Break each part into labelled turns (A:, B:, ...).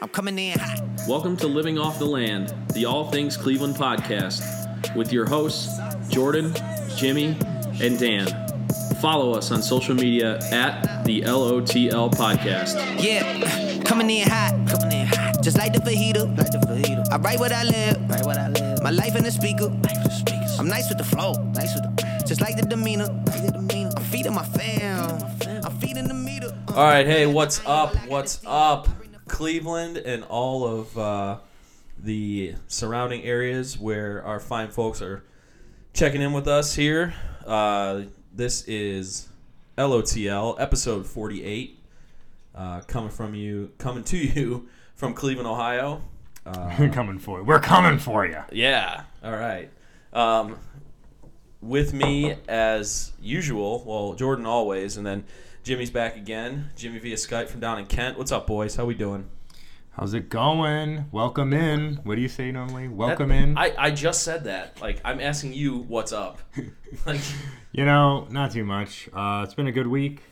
A: I'm coming in hot.
B: Welcome to Living Off the Land, the All Things Cleveland podcast, with your hosts, Jordan, Jimmy, and Dan. Follow us on social media at the LOTL podcast.
A: Yeah, coming in hot. Coming in hot. Just like the fajita. Like the fajita. I write what I live. Write what I live. My life in the speaker. Life the speakers. I'm nice with the flow. Nice with the Just like the demeanor. Like the demeanor. I'm feeding my fam. I'm feeding the meter.
B: All right, hey, what's up? What's up, Cleveland and all of uh, the surrounding areas where our fine folks are checking in with us here. Uh, this is LOTL episode 48, uh, coming from you, coming to you from Cleveland, Ohio. Uh,
C: coming for you. We're coming for you.
B: yeah, all right. Um, with me as usual, well, Jordan always, and then Jimmy's back again. Jimmy via Skype from down in Kent. What's up, boys? How we doing?
C: How's it going? Welcome in. What do you say normally? Welcome
B: That-
C: in.
B: I, I just said that. Like I'm asking you, what's up? like
C: you know, not too much. Uh, it's been a good week.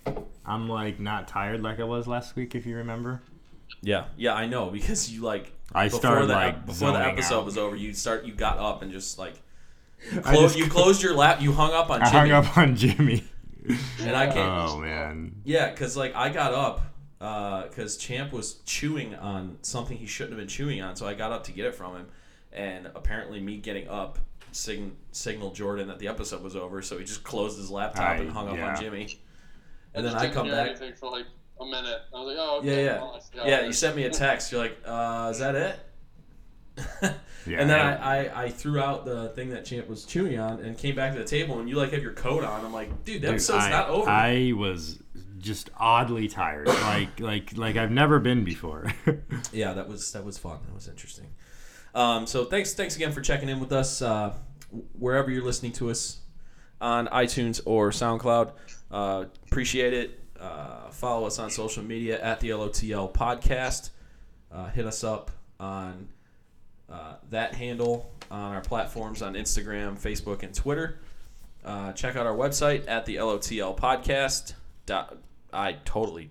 C: I'm like not tired like I was last week, if you remember.
B: yeah, yeah, I know because you like
C: I
B: before
C: started
B: the
C: like
B: before the
C: zoning
B: episode
C: out.
B: was over, you start you got up and just like
C: I
B: clo-
C: just-
B: you closed your lap, you hung up on
C: I
B: Jimmy,
C: hung up on Jimmy.
B: And I can't.
C: Oh man.
B: Yeah, because like I got up because Champ was chewing on something he shouldn't have been chewing on, so I got up to get it from him, and apparently me getting up sign- signaled Jordan that the episode was over, so he just closed his laptop
C: I-
B: and hung up
C: yeah.
B: on Jimmy, and then I come
D: hear
B: back.
D: anything for like a minute. I was like, oh,
B: Yeah,
D: okay.
B: yeah,
D: well, I see how
B: yeah. You sent me a text. You're like, uh, "Is that it?"
C: Yeah,
B: and then
C: I-
B: I, I, threw out the thing that Champ was chewing on and came back to the table, and you like have your coat on. I'm like, "Dude, the
C: Dude,
B: episode's
C: I,
B: not over."
C: I was just oddly tired. like like like I've never been before.
B: yeah, that was that was fun. That was interesting. Um, so thanks thanks again for checking in with us uh, wherever you're listening to us on iTunes or SoundCloud. Uh, appreciate it. Uh, follow us on social media at the LOTL podcast. Uh, hit us up on uh, that handle on our platforms on Instagram, Facebook, and Twitter. Uh, check out our website at the LOTL podcast. Dot, I totally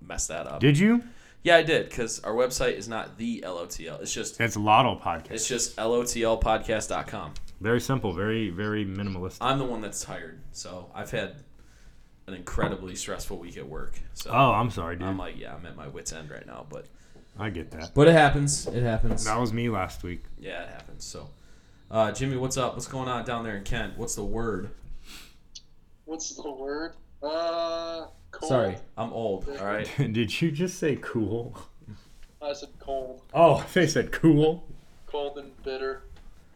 B: messed that up.
C: Did you?
B: Yeah, I did because our website is not the LOTL. It's just
C: It's Lotto podcast.
B: it's just lotlpodcast.com.
C: very simple, very very minimalistic.
B: I'm the one that's tired, so I've had an incredibly stressful week at work. So
C: Oh, I'm sorry, dude.
B: I'm like, yeah, I'm at my wits end right now, but
C: I get that.
B: but it happens. It happens.
C: That was me last week.
B: Yeah, it happens. So, uh, Jimmy, what's up? What's going on down there in Kent? What's the word?
D: What's the word? Uh, cold.
B: Sorry, I'm old. All right.
C: Did you just say cool?
D: I said cold.
C: Oh, they said cool.
D: Cold and bitter.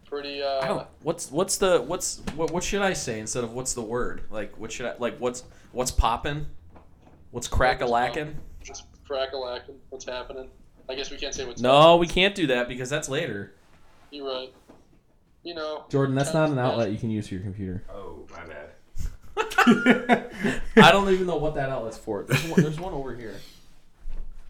D: Pretty, uh,
B: I don't. What's what's the what's what what should I say instead of what's the word? Like what should I like? What's what's popping? What's crack a lacking?
D: It's crack-a-lacking. What's happening? I guess we can't say what's
B: No, we can't do that because that's later.
D: You're right. You know.
B: Jordan, that's not an outlet you can use for your computer.
C: Oh, my bad.
B: I don't even know what that outlet's for. There's one, there's one over here.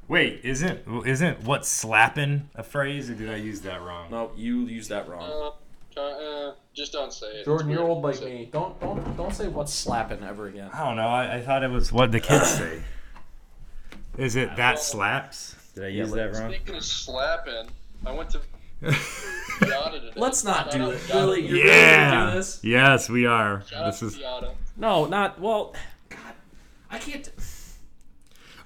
C: Wait, isn't isn't what slapping a phrase, or did I use that wrong?
B: No, you used that wrong.
D: Uh, uh, just don't say it.
B: Jordan, you're old like
D: Say-
B: me. Don't don't don't say what's slapping ever again.
C: I don't know. I, I thought it was what the kids say. Is it that slaps? Did I use that wrong?
D: Speaking of slapping, I went to
B: Let's not do
D: out
B: this. Really, you're really do
C: Yeah.
B: this?
C: Yes, we are.
D: Shout
C: This
D: to
C: is.
D: Piada.
B: No, not well. God, I can't.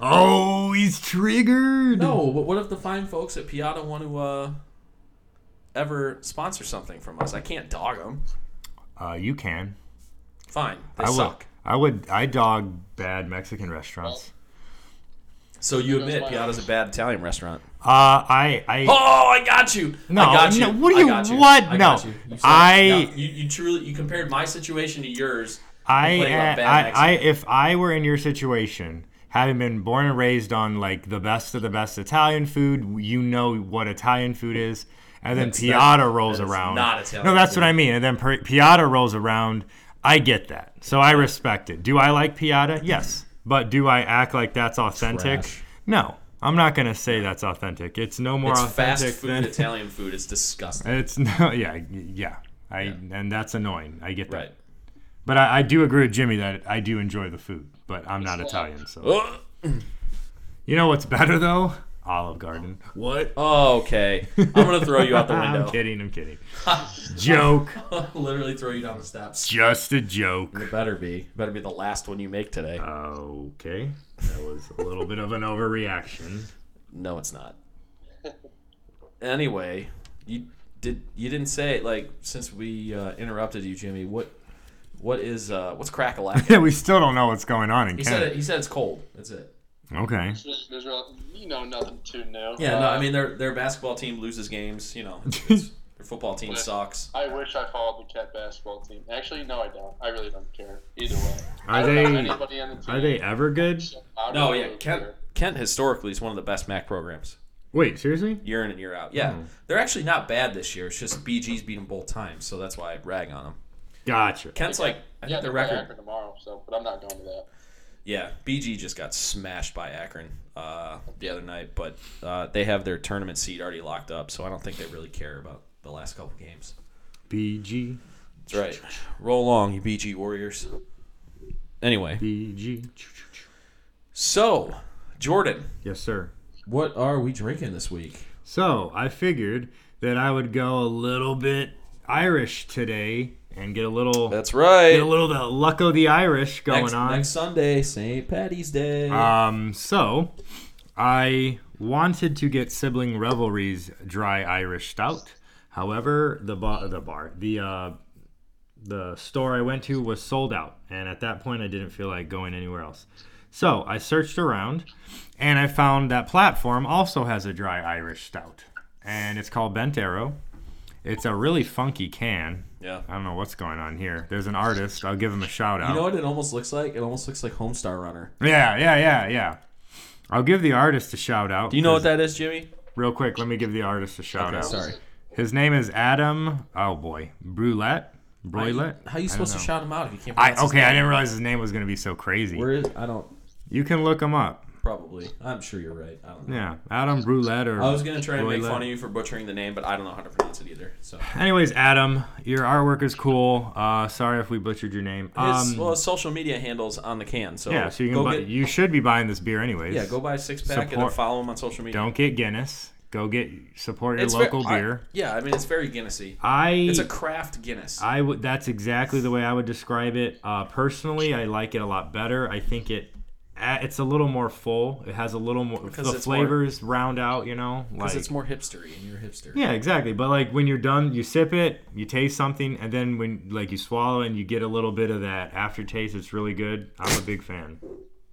C: Oh, he's triggered.
B: No, but what if the fine folks at Piada want to uh, ever sponsor something from us? I can't dog them.
C: Uh, you can.
B: Fine, they
C: I would.
B: suck.
C: I would. I dog bad Mexican restaurants.
B: So you
D: Goes
B: admit
D: my
B: Piada's a bad Italian restaurant?
C: Uh, I. I.
B: Oh, I got you.
C: No,
B: I got you.
C: no, what do
B: I
C: you-
B: got you.
C: what?
B: I got
C: No.
B: you. You said-
C: I-
B: no, you, you truly you compared my situation to yours.
C: I,
B: complain about bad
C: I, I, if I were in your situation, having been born and raised on like the best of the best Italian food, you know what Italian food is, and then
B: That's-
C: Piada
B: that-
C: rolls around.
B: not Italian
C: no, that's
B: food.
C: what I mean. And then Pi- Piada rolls around. I get that, so I respect it. Do I like Piada? Yes, but do I act like that's authentic?
B: Trash.
C: No, I'm not gonna say that's authentic. It's no more
B: It's
C: authentic
B: fast food
C: than
B: Italian food. It's disgusting.
C: It's no, yeah, yeah. I and that's annoying. I get that.
B: Right.
C: But I, I do agree with Jimmy that I do enjoy the food, but I'm not Italian. So you know what's better though? Olive Garden. What?
B: Oh, okay. I'm gonna throw you out the window.
C: I'm
B: window.
C: kidding. I'm kidding. Joke.
B: Literally throw you down the steps.
C: Just a joke.
B: It better be. It Better be the last one you make today.
C: Okay. That was a little bit of an overreaction.
B: No, it's not. Anyway, you did you didn't say like since we uh, interrupted you, Jimmy. What what is uh, what's crack a lack?
C: Yeah, we still don't know what's going on in
B: He said it, he said it's cold. That's it.
C: Okay.
D: There's, there's real, you know nothing too new.
B: Yeah, no,
D: Uh,
B: I mean their their basketball team loses games. You know, it's- it's- their football team sucks.
D: I wish I followed the Cat basketball team. Actually, no, I don't. I really don't care. Either way.
C: Are
D: don't
C: they
D: anybody on the team.
C: are they ever good?
D: I don't
B: No, yeah,
D: really
B: Kent
D: care.
B: Kent historically is one of the best MAC programs.
C: Wait, seriously?
B: year in and year out. Yeah,
C: Oh.
B: they're actually not bad this year. It's just BG's beat them both times, so that's why I rag on them.
C: Gotcha.
B: Kent's like, I
D: Yeah,
B: think their
D: they're
B: record.
D: Akron tomorrow, so but I'm not going to that.
B: Yeah, BG just got smashed by Akron uh, the other night, but uh, they have their tournament seed already locked up, so I don't think they really care about the last couple games.
C: BG.
B: That's right. Roll along, you BG Warriors. Anyway,
C: BG.
B: so Jordan,
C: Yes, sir.
B: what are we drinking this week?
C: So I figured that I would go a little bit Irish today and get a little
B: That's right.
C: get a little the luck of the Irish going
B: next,
C: on.
B: next Sunday, St. Patty's Day.
C: Um, so I wanted to get Sibling Revelry's dry Irish stout. However, the bar, the bar, the uh, the store I went to was sold out, and at that point, I didn't feel like going anywhere else. So I searched around, and I found that platform also has a dry Irish stout, and it's called Bent Arrow. It's a really funky can.
B: Yeah.
C: I don't know what's going on here. There's an artist. I'll give him a shout out.
B: You know what it almost looks like? It almost looks like Homestar Runner.
C: Yeah, yeah, yeah, yeah. I'll give the artist a shout out.
B: Do you know what that is, Jimmy?
C: Real quick, let me give the artist a shout
B: Okay,
C: out.
B: sorry.
C: His name is Adam. Oh boy, Brulette. Broilet.
B: How are you supposed to shout him out if you can't?
C: I okay. I didn't realize his name was gonna be so crazy.
B: Where is? I don't.
C: You can look him up.
B: Probably. I'm sure you're right. I don't know.
C: Yeah, Adam Brulette or.
B: I was gonna try and make fun of you for butchering the name, but I don't know how to pronounce it either. So his,
C: Anyways, Adam, your artwork is cool. Uh, sorry if we butchered your name. Um,
B: well, his social media handles on the can. So
C: yeah, so you
B: go
C: can buy,
B: get.
C: you should be buying this beer anyways.
B: Yeah, go buy a six pack and then
C: Support-
B: follow him on social media.
C: Don't get Guinness. Go get support your
B: It's ve-
C: local
B: I-
C: beer.
B: yeah, I mean it's very Guinnessy.
C: I
B: It's a craft Guinness.
C: I would. That's exactly the way I would describe it. Uh, personally, I like it a lot better. I think it. It's a little more full. It has a little more.
B: Because
C: the
B: it's more-
C: flavors round out. You know,
B: Because
C: like
B: it's more hipstery, and you're hipster.
C: yeah, exactly. But like when you're done, you sip it, you taste something, and then when like you swallow and you get a little bit of that aftertaste. It's really good. I'm a big fan.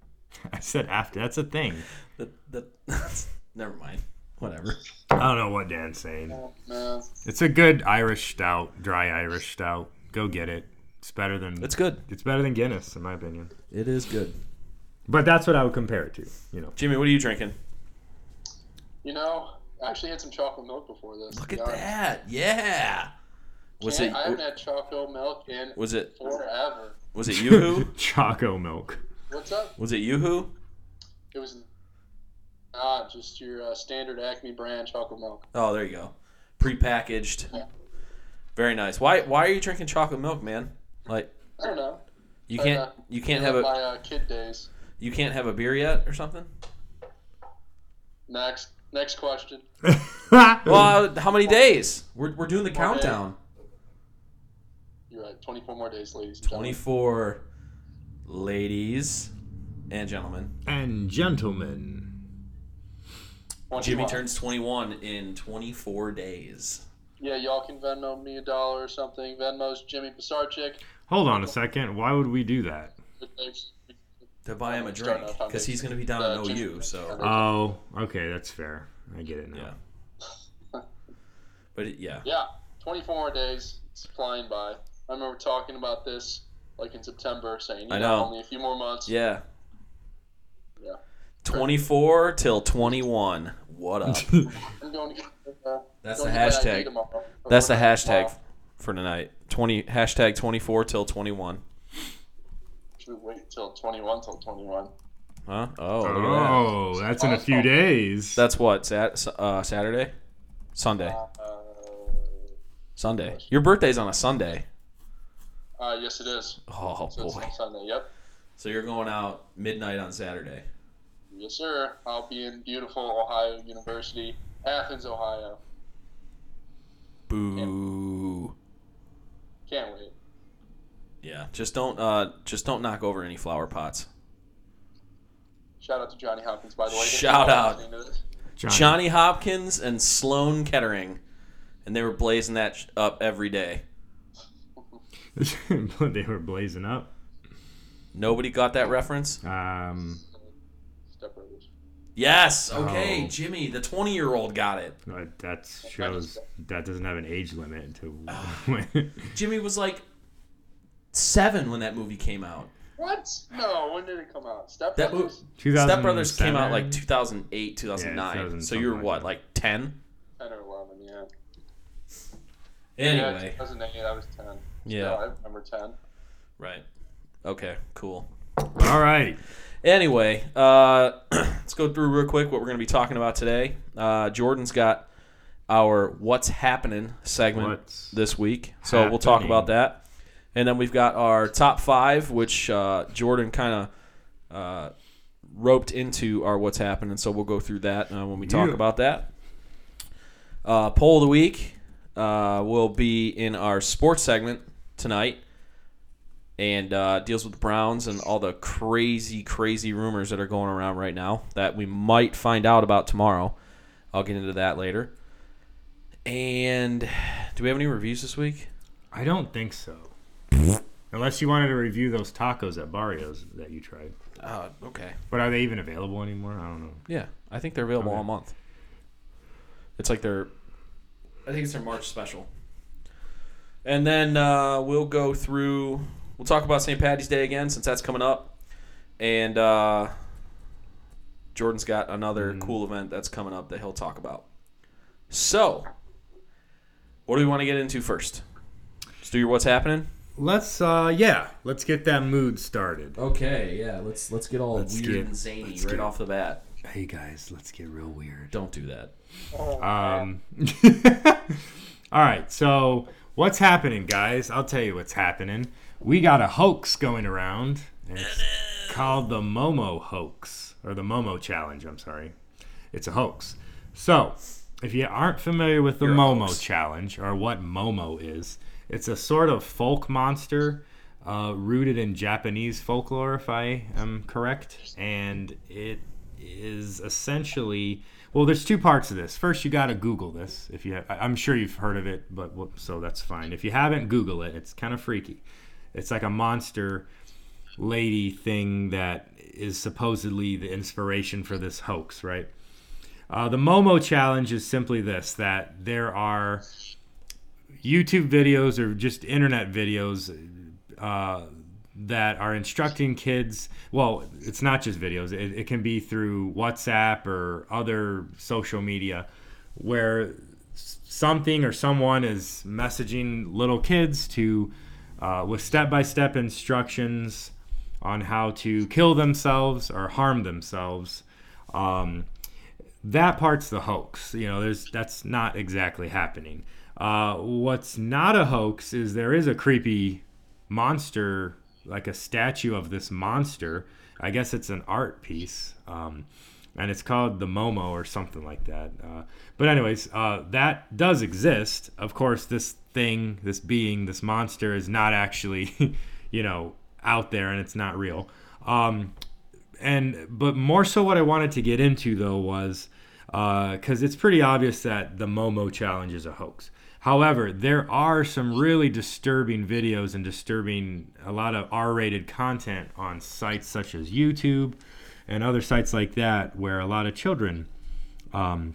C: I said after. That's a thing.
B: That, that, never mind. Whatever.
C: I don't know what Dan's saying. It's a good Irish stout, dry Irish stout. Go get it. It's better than
B: It's good.
C: it's better than Guinness in my opinion.
B: It is good.
C: But that's what I would compare it to. You know.
B: Jimmy, what are you drinking?
D: You know, I actually had some chocolate milk before this.
B: Look at
D: honest.
B: that. Yeah. Was
D: Man,
B: it
D: I haven't had chocolate milk in
B: was it
D: forever.
B: was it Yoo-hoo?
C: Choco milk.
D: What's up?
B: was it Yoo-hoo?
D: It was not just your uh, standard Acme brand chocolate milk.
B: Oh, there you go. Prepackaged. Yeah. Very nice. Why why are you drinking chocolate milk, man? Like
D: I don't know.
B: you
D: Uh,
B: can't you can't have a
D: my uh, kid days.
B: You can't have a beer yet or something?
D: Next, next question.
B: Well, how many days? We're, we're doing the
D: One day.
B: countdown.
D: You're right. 24 more days, ladies. and gentlemen.
B: 24 ladies and gentlemen.
C: and gentlemen.
D: 21.
B: Jimmy turns 21 in 24 days.
D: Yeah, y'all can Venmo me a dollar or something. Venmo's Jimmy Pisarchik.
C: Hold on a second. Why would we do that?
B: To buy him a drink because he's going to be down
D: Uh,
B: in OU. So
C: Oh, okay, that's fair. I get it now.
B: yeah. But it, yeah,
D: Yeah, 24 more days. It's flying by. I remember talking about this like in September, saying, you
B: I
D: know,
B: know.
D: only a few more months.
B: yeah.
D: Yeah.
B: 24 till 21. What up?
D: I'm going to get, uh,
B: That's the
D: to get my ID
B: hashtag. That's the hashtag
D: tomorrow.
B: for tonight. 20 hashtag 24 till 21.
D: Should we wait till 21 till 21?
B: Huh? Oh, look at that.
C: Oh, that's in a few days.
B: That's what sat uh, Saturday, Sunday,
D: Uh,
B: Sunday. Your birthday's on a Sunday.
D: uh, yes, it is.
B: Oh
D: So it's
B: boy.
D: on Sunday. Yep.
B: So you're going out midnight on Saturday.
D: Yes, sir. I'll be in beautiful Ohio University, Athens, Ohio.
B: Boo.
D: Can't wait.
B: Yeah, just don't uh just don't knock over any flower pots.
D: Shout out to Johnny Hopkins, by the way.
B: Shout out.
D: To.
C: Johnny.
B: Johnny Hopkins and Sloan Kettering, and they were blazing that sh- up every day.
C: they were blazing up.
B: Nobody got that reference?
C: Um,
B: Yes. Okay,
C: Oh.
B: Jimmy, the twenty-year-old got it.
C: uh, that shows that doesn't have an age limit to.
B: Jimmy was like seven when that movie came out.
D: What? No, when did it come out? Step
B: That mo-
D: Brothers?
B: Step Brothers came out like 2008, 2009.
C: Yeah,
B: so you were
C: something
B: what,
C: like
B: like 10?
D: 10 or 11, yeah.
B: Anyway,
D: Yeah, 2008, I was 10.
B: Yeah.
D: I remember 10.
B: right. Okay, cool.
C: All right.
B: Anyway, uh, let's go through real quick what we're going to be talking about today. Uh, Jordan's got our What's Happening segment
C: What's
B: this week. So we'll talk about that. And then we've got our top five, which uh, Jordan kind of uh, roped into our What's Happening. So we'll go through that uh, when we talk
C: Yeah.
B: about that. Uh, poll of the week uh, will be in our sports segment tonight and uh, deals with the Browns and all the crazy, crazy rumors that are going around right now that we might find out about tomorrow. I'll get into that later. And do we have any reviews this week?
C: I don't think so. Unless you wanted to review those tacos at Barrios that you tried.
B: Uh, okay.
C: But are they even available anymore? I don't know.
B: Yeah, I think they're available
C: Okay.
B: all month. It's like their, I think it's their March special. And then uh, we'll go through. We'll talk about St. Patty's Day again since that's coming up, and uh, Jordan's got another cool event that's coming up that he'll talk about. So, what do we want to get into first? Let's do your what's happening.
C: Let's uh yeah, let's get that mood started.
B: Okay, yeah, let's let's get all
C: Let's
B: weird
C: get-
B: and zany
C: let's
B: right
C: get-
B: off the bat.
C: Hey guys, let's get real weird.
B: Don't do that.
C: Um All right, so what's happening, guys? I'll tell you what's happening. We got a hoax going around. It's called the Momo hoax or the Momo challenge, I'm sorry. It's a hoax. So, if you aren't familiar with the Momo challenge or what Momo is, it's a sort of folk monster uh, rooted in Japanese folklore, if I am correct. And it is essentially well, there's two parts of this. First, you got to Google this. If you, ha- I- I'm sure you've heard of it, but so that's fine. If you haven't, Google it. It's kind of freaky. It's like a monster lady thing that is supposedly the inspiration for this hoax, right? Uh, the Momo challenge is simply this: that there are YouTube videos or just internet videos uh, that are instructing kids. Well, it's not just videos, it, it can be through WhatsApp or other social media where something or someone is messaging little kids to uh, with step-by-step instructions on how to kill themselves or harm themselves um, that part's the hoax. You know, there's that's not exactly happening. Uh, what's not a hoax is there is a creepy monster, like a statue of this monster. I guess it's an art piece, um, and it's called the Momo or something like that. Uh, but anyways, uh, that does exist. Of course, this thing, this being, this monster is not actually, you know, out there, and it's not real. Um, and but more so what i wanted to get into though was because it's pretty obvious that the momo challenge is a hoax however there are some really disturbing videos and disturbing a lot of r-rated content on sites such as youtube and other sites like that where a lot of children um,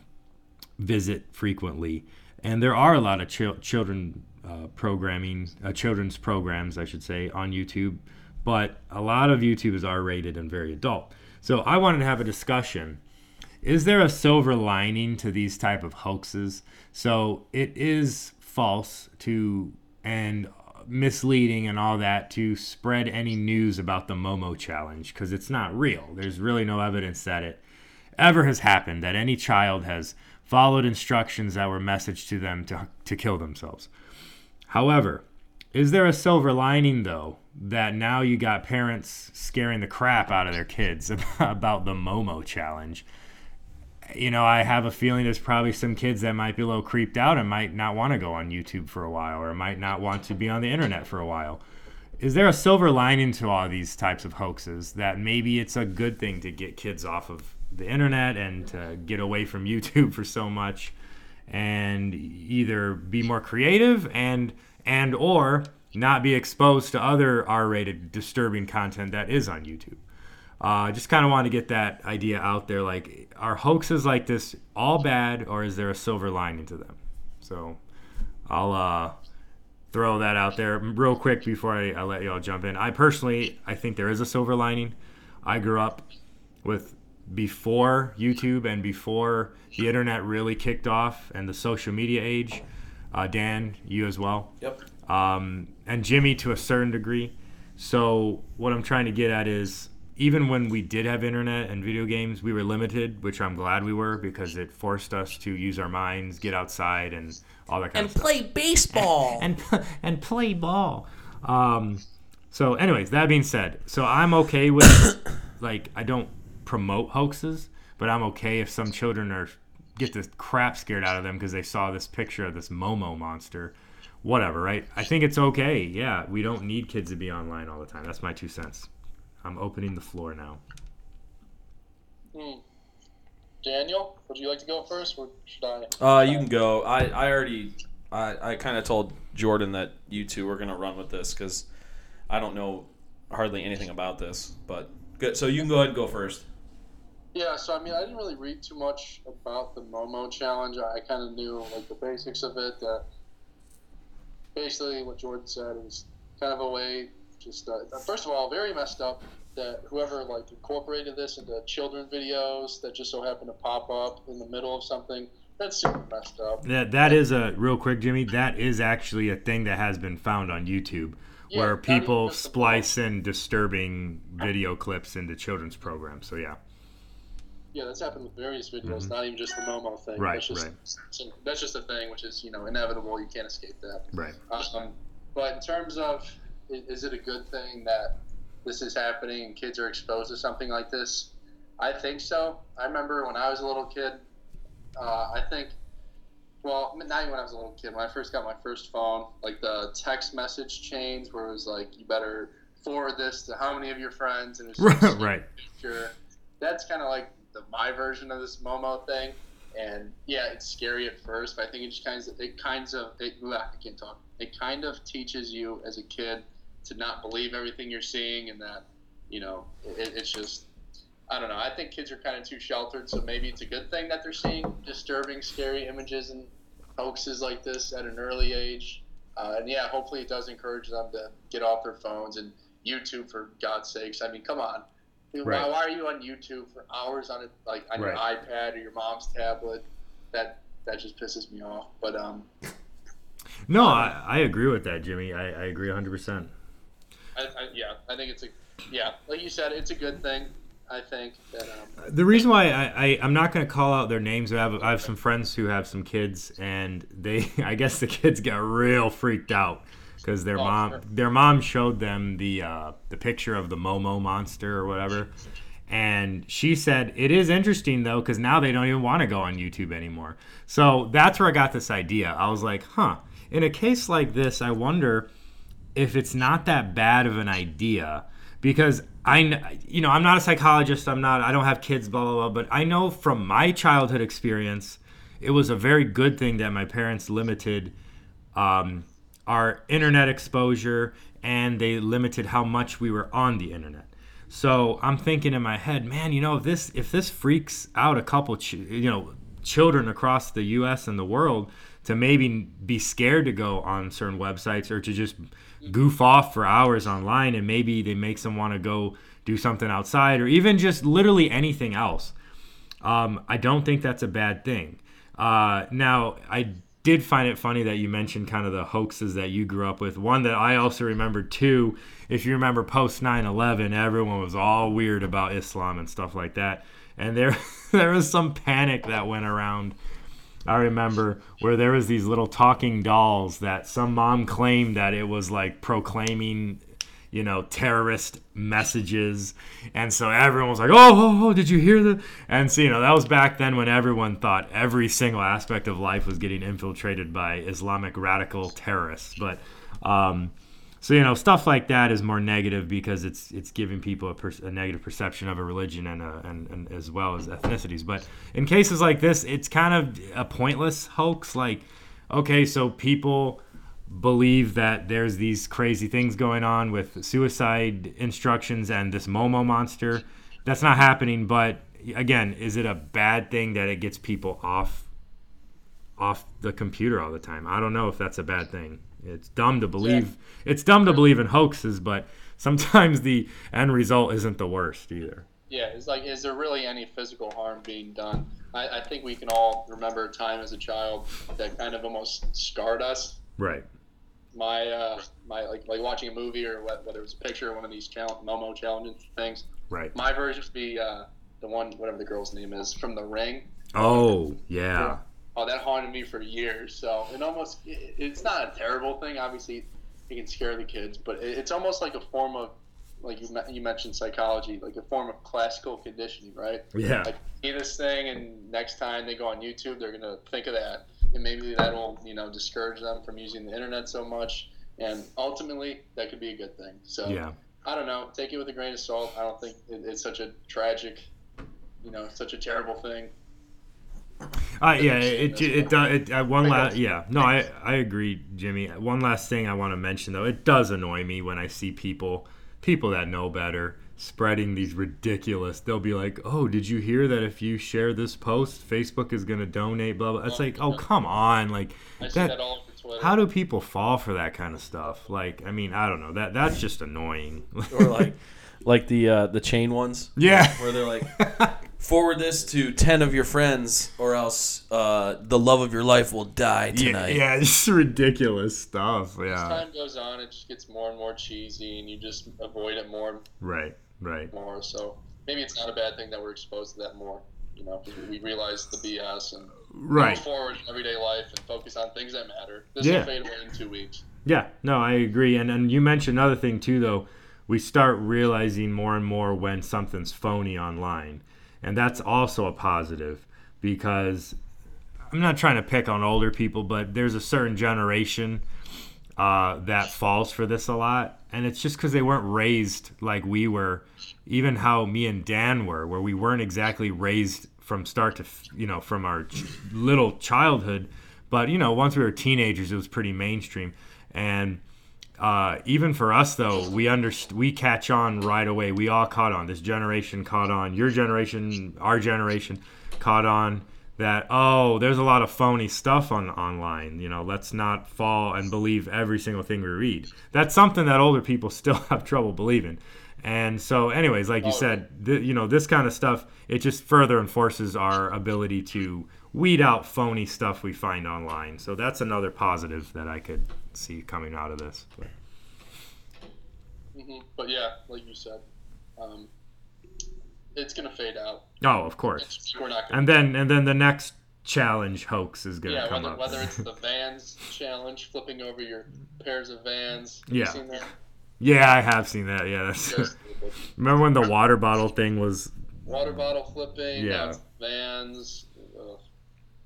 C: visit frequently. And there are a lot of chil- children uh, programming uh, children's programs i should say on youtube but a lot of youtube is r-rated and very adult. So i wanted to have a discussion is there a silver lining to these type of hoaxes so it is false to and misleading and all that to spread any news about the momo challenge because it's not real there's really no evidence that it ever has happened that any child has followed instructions that were messaged to them to, to kill themselves. However, is there a silver lining though that now you got parents scaring the crap out of their kids about the Momo challenge? You know, I have a feeling there's probably some kids that might be a little creeped out and might not want to go on YouTube for a while or might not want to be on the internet for a while. Is there a silver lining to all these types of hoaxes that maybe it's a good thing to get kids off of the internet and to get away from YouTube for so much and either be more creative and and or not be exposed to other R-rated disturbing content that is on YouTube. I uh, just kind of wanted to get that idea out there. Like, are hoaxes like this all bad, or is there a silver lining to them? So, I'll uh, throw that out there real quick before I, I let y'all jump in. I personally, I think there is a silver lining. I grew up with before YouTube and before the internet really kicked off and the social media age. Uh, Dan, you as well.
B: Yep.
C: Um, and Jimmy to a certain degree. So what I'm trying to get at is even when we did have internet and video games, we were limited, which I'm glad we were because it forced us to use our minds, get outside, and all that kind
B: and
C: of stuff.
B: play baseball.
C: and and play ball. Um, so, anyways, that being said, so I'm okay with like I don't promote hoaxes, but I'm okay if some children are get the crap scared out of them because they saw this picture of this Momo monster. Whatever, right? I think it's okay. Yeah, we don't need kids to be online all the time. That's my two cents. I'm opening the floor now.
D: Hmm. Daniel, would you like to go first, or should I?
B: Uh, you can go. I, I already, I, I kind of told Jordan that you two were gonna run with this because I don't know hardly anything about this. But good. So you can go ahead and go first.
D: Yeah, so I mean, I didn't really read too much about the Momo challenge. I kind of knew like the basics of it. That basically what Jordan said is kind of a way. Just uh, first of all, very messed up that whoever like incorporated this into children videos that just so happen to pop up in the middle of something. That's super messed up.
C: That that is a real quick, Jimmy. That is actually a thing that has been found on YouTube,
D: Yeah,
C: where people splice in disturbing video clips into children's programs. So yeah,
D: Yeah, that's happened with various videos, not even just the Momo thing.
C: Mm-hmm. Right,
D: that's just,
C: right.
D: so that's just a thing, which is you know inevitable. You can't escape that.
C: right.
D: Um, but in terms of, is it a good thing that this is happening and kids are exposed to something like this? I think so. I remember when I was a little kid. Uh, I think, well, not even when I was a little kid. When I first got my first phone, like the text message chains, where it was like, you better forward this to how many of your friends, and it was just
C: right.
D: picture. That's kind of like the my version of this Momo thing. And yeah, it's scary at first, but I think it just kind of it kinds of it, I can't talk. It kind of teaches you as a kid to not believe everything you're seeing, and that you know it, it's just I don't know. I think kids are kind of too sheltered, so maybe it's a good thing that they're seeing disturbing, scary images and hoaxes like this at an early age. Uh, and yeah, hopefully it does encourage them to get off their phones and YouTube for God's sakes. I mean, come on. Why,
C: Right.
D: why are you on YouTube for hours on it, like on your iPad or your mom's tablet? That that just pisses me off. But um,
C: No, I, I agree with that, Jimmy. I, I agree 100%.
D: I, I, yeah, I think it's a yeah, like you said, it's a good thing. I think that um,
C: The reason why I, I I'm not gonna call out their names, I have I have some friends who have some kids, and they I guess the kids got real freaked out because their
D: Oh,
C: mom
D: sure.
C: their mom showed them the uh, the picture of the Momo monster or whatever, and she said it is interesting though because now they don't even want to go on YouTube anymore. So that's where I got this idea. I was like, huh. In a case like this, I wonder if it's not that bad of an idea because I you know I'm not a psychologist I'm not I don't have kids blah blah blah but I know from my childhood experience it was a very good thing that my parents limited um, our internet exposure and they limited how much we were on the internet. So I'm thinking in my head man you know if this if this freaks out a couple you know children across the US and the world to maybe be scared to go on certain websites or to just goof off for hours online and maybe they makes them want to go do something outside or even just literally anything else um, I don't think that's a bad thing. Uh, now, I did find it funny that you mentioned kind of the hoaxes that you grew up with. One that I also remember too, if you remember post 9 11, everyone was all weird about Islam and stuff like that. And there, there was some panic that went around I remember where there was these little talking dolls that some mom claimed that it was like proclaiming you know terrorist messages. And so everyone was like oh oh, oh did you hear that and so you know that was back then when everyone thought every single aspect of life was getting infiltrated by islamic radical terrorists. But um, so you know stuff like that is more negative because it's it's giving people a, per- a negative perception of a religion and, a, and and as well as ethnicities. But in cases like this, it's kind of a pointless hoax. Like, okay, so people believe that there's these crazy things going on with suicide instructions and this Momo monster. That's not happening. But again, is it a bad thing that it gets people off off the computer all the time? I don't know if that's a bad thing. It's dumb to believe. It's dumb to believe in hoaxes, but sometimes the end result isn't the worst either.
D: Yeah, it's like, is there really any physical harm being done? I, I think we can all remember a time as a child that kind of almost scarred us.
C: Right.
D: My, uh, my like, like watching a movie or what, whether it was a picture or one of these challenge, Momo challenges things.
C: Right.
D: My version would be uh, the one, whatever the girl's name is, from The Ring.
C: Oh yeah.
D: Oh, that haunted me for years. So it almost, it, it's not a terrible thing. Obviously, it can scare the kids, but it, it's almost like a form of, like you, you mentioned psychology, like a form of classical conditioning, right?
C: Yeah.
D: Like see this thing, and next time they go on YouTube, they're gonna think of that, and maybe that'll you know discourage them from using the internet so much. And ultimately, that could be a good thing. So
C: Yeah.
D: I don't know. Take it with a grain of salt. I don't think it, it's such a tragic, you know, such a terrible thing.
C: Uh, yeah, it it, it, does. It, uh, one last, yeah, no, I I agree, Jimmy. One last thing I want to mention though, it does annoy me when I see people people that know better spreading these ridiculous. They'll be like, "Oh, did you hear that if you share this post, Facebook is gonna donate?" Blah blah. It's like, oh come on, like
D: I see
C: that.
D: that all Twitter.
C: How do people fall for that kind of stuff? Like, I mean, I don't know. That that's just annoying.
B: or like like the uh, the chain ones
C: yeah,
B: where they're like forward this to 10 of your friends or else uh, the love of your life will die tonight
C: yeah, it's ridiculous stuff.
D: yeah As
C: Yeah,
D: time goes on, it just gets more and more cheesy, and you just avoid it more
C: right, right.
D: more. So maybe it's not a bad thing that we're exposed to that more. You know, 'cause we realize the BS and
C: Right.
D: move forward in everyday life and focus on things that matter. This
C: Yeah.
D: will fade away in two weeks.
C: Yeah, no, I agree. And and you mentioned another thing too, though. We start realizing more and more when something's phony online, and that's also a positive because I'm not trying to pick on older people, but there's a certain generation uh, that falls for this a lot, and it's just because they weren't raised like we were, even how me and Dan were, where we weren't exactly raised from start to you know from our ch- little childhood, but you know once we were teenagers, it was pretty mainstream, and uh, even for us though, we underst- we catch on right away. We all caught on. This generation caught on. Your generation, our generation, caught on that. Oh, there's a lot of phony stuff on online. You know, let's not fall and believe every single thing we read. That's something that older people still have trouble believing. And so, anyways, like you said, th- you know, this kind of stuff it just further enforces our ability to weed out phony stuff we find online. So that's another positive that I could see coming out of this. But-
D: hmm But yeah, like you said, um, it's gonna fade out.
C: Oh, of course.
D: It's, we're not gonna.
C: And then and then the next challenge hoax is gonna
D: yeah,
C: come
D: whether,
C: up.
D: whether it's the Vans challenge, flipping over your pairs of Vans. Have
C: Yeah.
D: You seen that?
C: yeah, I have seen that. Yeah, that's. Remember when the water bottle thing was?
D: Water bottle flipping.
C: Yeah.
D: Vans.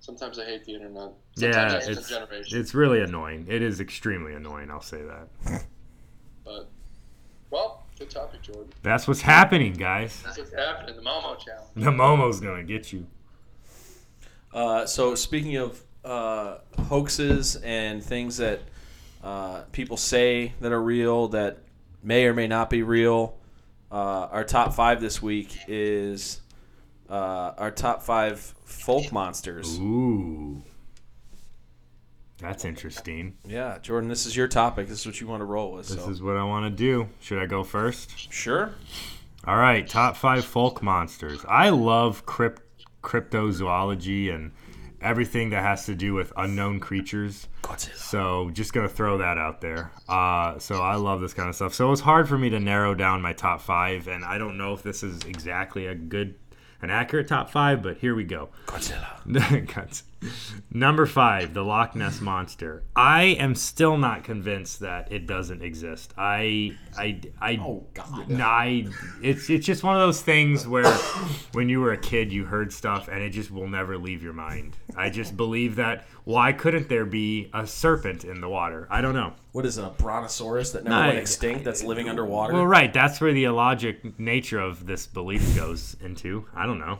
D: Ugh. Sometimes I hate the internet. Sometimes
C: Yeah,
D: I hate
C: it's
D: the generation.
C: it's really annoying. It is extremely annoying. I'll say that.
D: But well, good topic, Jordan.
C: That's what's happening, guys.
D: That's what's happening. The Momo challenge.
C: The Momo's gonna get you.
B: Uh, so speaking of uh, hoaxes and things that uh, people say that are real that may or may not be real, uh, our top five this week is uh, our top five folk monsters.
C: Ooh. That's interesting.
B: Yeah, Jordan, this is your topic. This is what you want to roll with.
C: This
B: So
C: is what I want to do. Should I go first?
B: sure.
C: All right, top five folk monsters. I love crypt, cryptozoology and everything that has to do with unknown creatures. So just gonna throw that out there. Uh, so I love this kind of stuff. So it was hard for me to narrow down my top five, and I don't know if this is exactly a good an accurate top five, but here we go.
B: Godzilla.
C: Number five, the Loch Ness monster. I am still not convinced that it doesn't exist. I, I, I.
B: Oh God.
C: I, it's it's just one of those things where when you were a kid you heard stuff and it just will never leave your mind. I just believe that why couldn't there be a serpent in the water? I don't know.
B: What is it, a brontosaurus that never
C: No,
B: went
C: I-
B: extinct that's living underwater?
C: Well, right, that's where the illogic nature of this belief goes into. I don't know.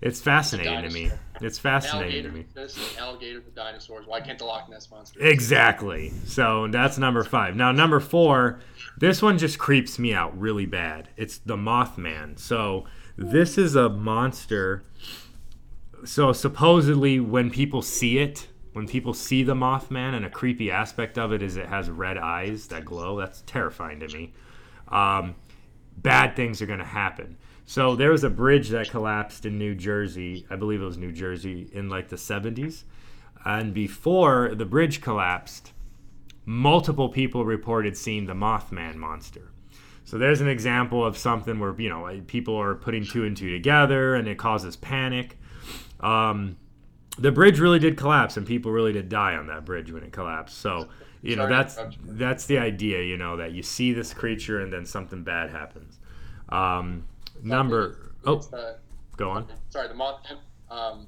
C: It's fascinating to me. It's fascinating to me.
D: this is alligator with dinosaurs. Why can't the Loch Ness monster?
C: Exactly. So that's number five. Now number four, this one just creeps me out really bad. It's the Mothman. So this is a monster. So supposedly, when people see it, when people see the Mothman, and a creepy aspect of it is it has red eyes that glow. That's terrifying to me. Um, bad things are going to happen. So there was a bridge that collapsed in New Jersey. I believe it was New Jersey in like the 70s. And before the bridge collapsed, multiple people reported seeing the Mothman monster. So there's an example of something where you know people are putting two and two together, and it causes panic. Um, the bridge really did collapse, and people really did die on that bridge when it collapsed. So you know
D: Sorry
C: that's that's the idea. You know that you see this creature, and then something bad happens. Um, number oh,
D: It's, uh,
C: go on.
D: sorry, the Mothman. Um,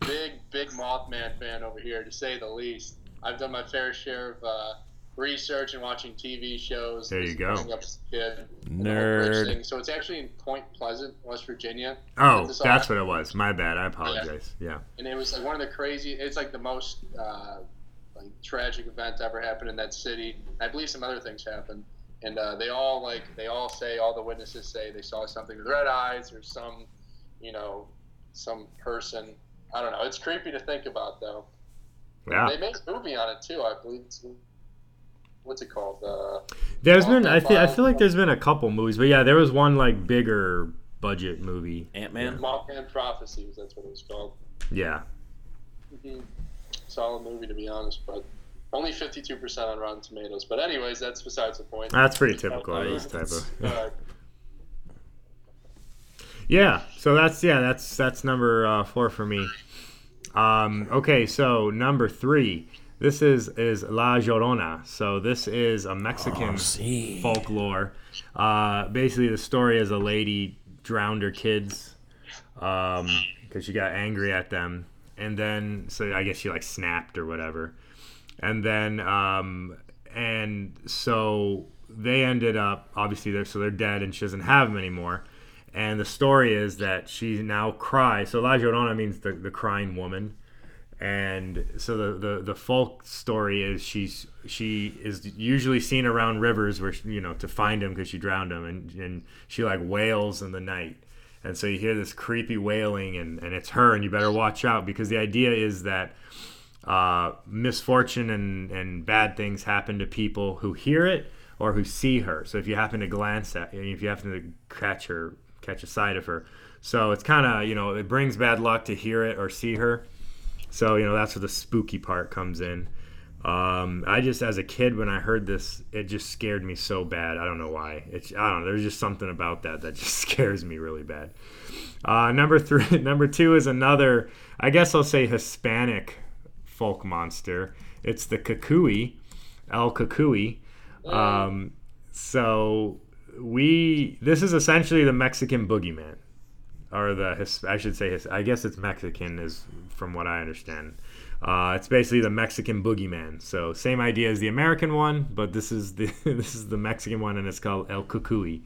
D: big, big Mothman fan over here, to say the least. I've done my fair share of uh, research and watching TV shows.
C: There you go.
D: Up as a kid, and the whole bridge
B: Nerd.
D: So it's actually in Point Pleasant, West Virginia.
C: Oh, that's
D: happened-
C: what it was. My bad. I apologize. Yeah.
D: and it was like one of the crazy. It's like the most uh, like tragic event ever happened in that city. I believe some other things happened, and uh, they all like they all say all the witnesses say they saw something with red eyes or some, you know, some person. I don't know. It's creepy to think about though.
C: Yeah.
D: They made a movie on it too. I believe. It's, what's it called? Uh,
C: There's been I
D: Mothman
C: feel I feel like there's been a couple movies, but yeah, there was one like bigger budget movie.
B: Ant Man.
D: Mothman Prophecies. That's what it was called.
C: Yeah.
D: Mhm. Solid movie to be honest, but only 52% on Rotten Tomatoes. But anyways, that's besides the point.
C: That's pretty typical of this type of.
D: Uh,
C: Yeah, so that's yeah, that's that's number uh, four for me. Um, okay, so number three, this is is La Llorona. So this is a Mexican
B: sí.
C: folklore. Uh, basically, the story is a lady drowned her kids because she got angry at them, and then so I guess she like snapped or whatever, and then um, and so they ended up obviously they're so they're dead and she doesn't have them anymore. And the story is that she now cries. So La Llorona means the, the crying woman. And so the, the, the folk story is she's she is usually seen around rivers where she, you know to find him because she drowned him and, and she like wails in the night and so you hear this creepy wailing and, and it's her and you better watch out because the idea is that uh, misfortune and, and bad things happen to people who hear it or who see her. So if you happen to glance at, if you happen to catch her, catch a sight of her, so it's kind of you know it brings bad luck to hear it or see her. So you know that's where the spooky part comes in. Um, I just as a kid when I heard this, it just scared me so bad. I don't know why. It's I don't know. There's just something about that that just scares me really bad. Uh, number three, number two is another. I guess I'll say Hispanic folk monster. It's the Cucuy, El Cucuy. Um, so we this is essentially the Mexican boogeyman, or the His, I should say his, I guess it's Mexican is from what I understand. Uh, it's basically the Mexican boogeyman. So same idea as the American one, but this is the this is the Mexican one, and it's called El Cucuy.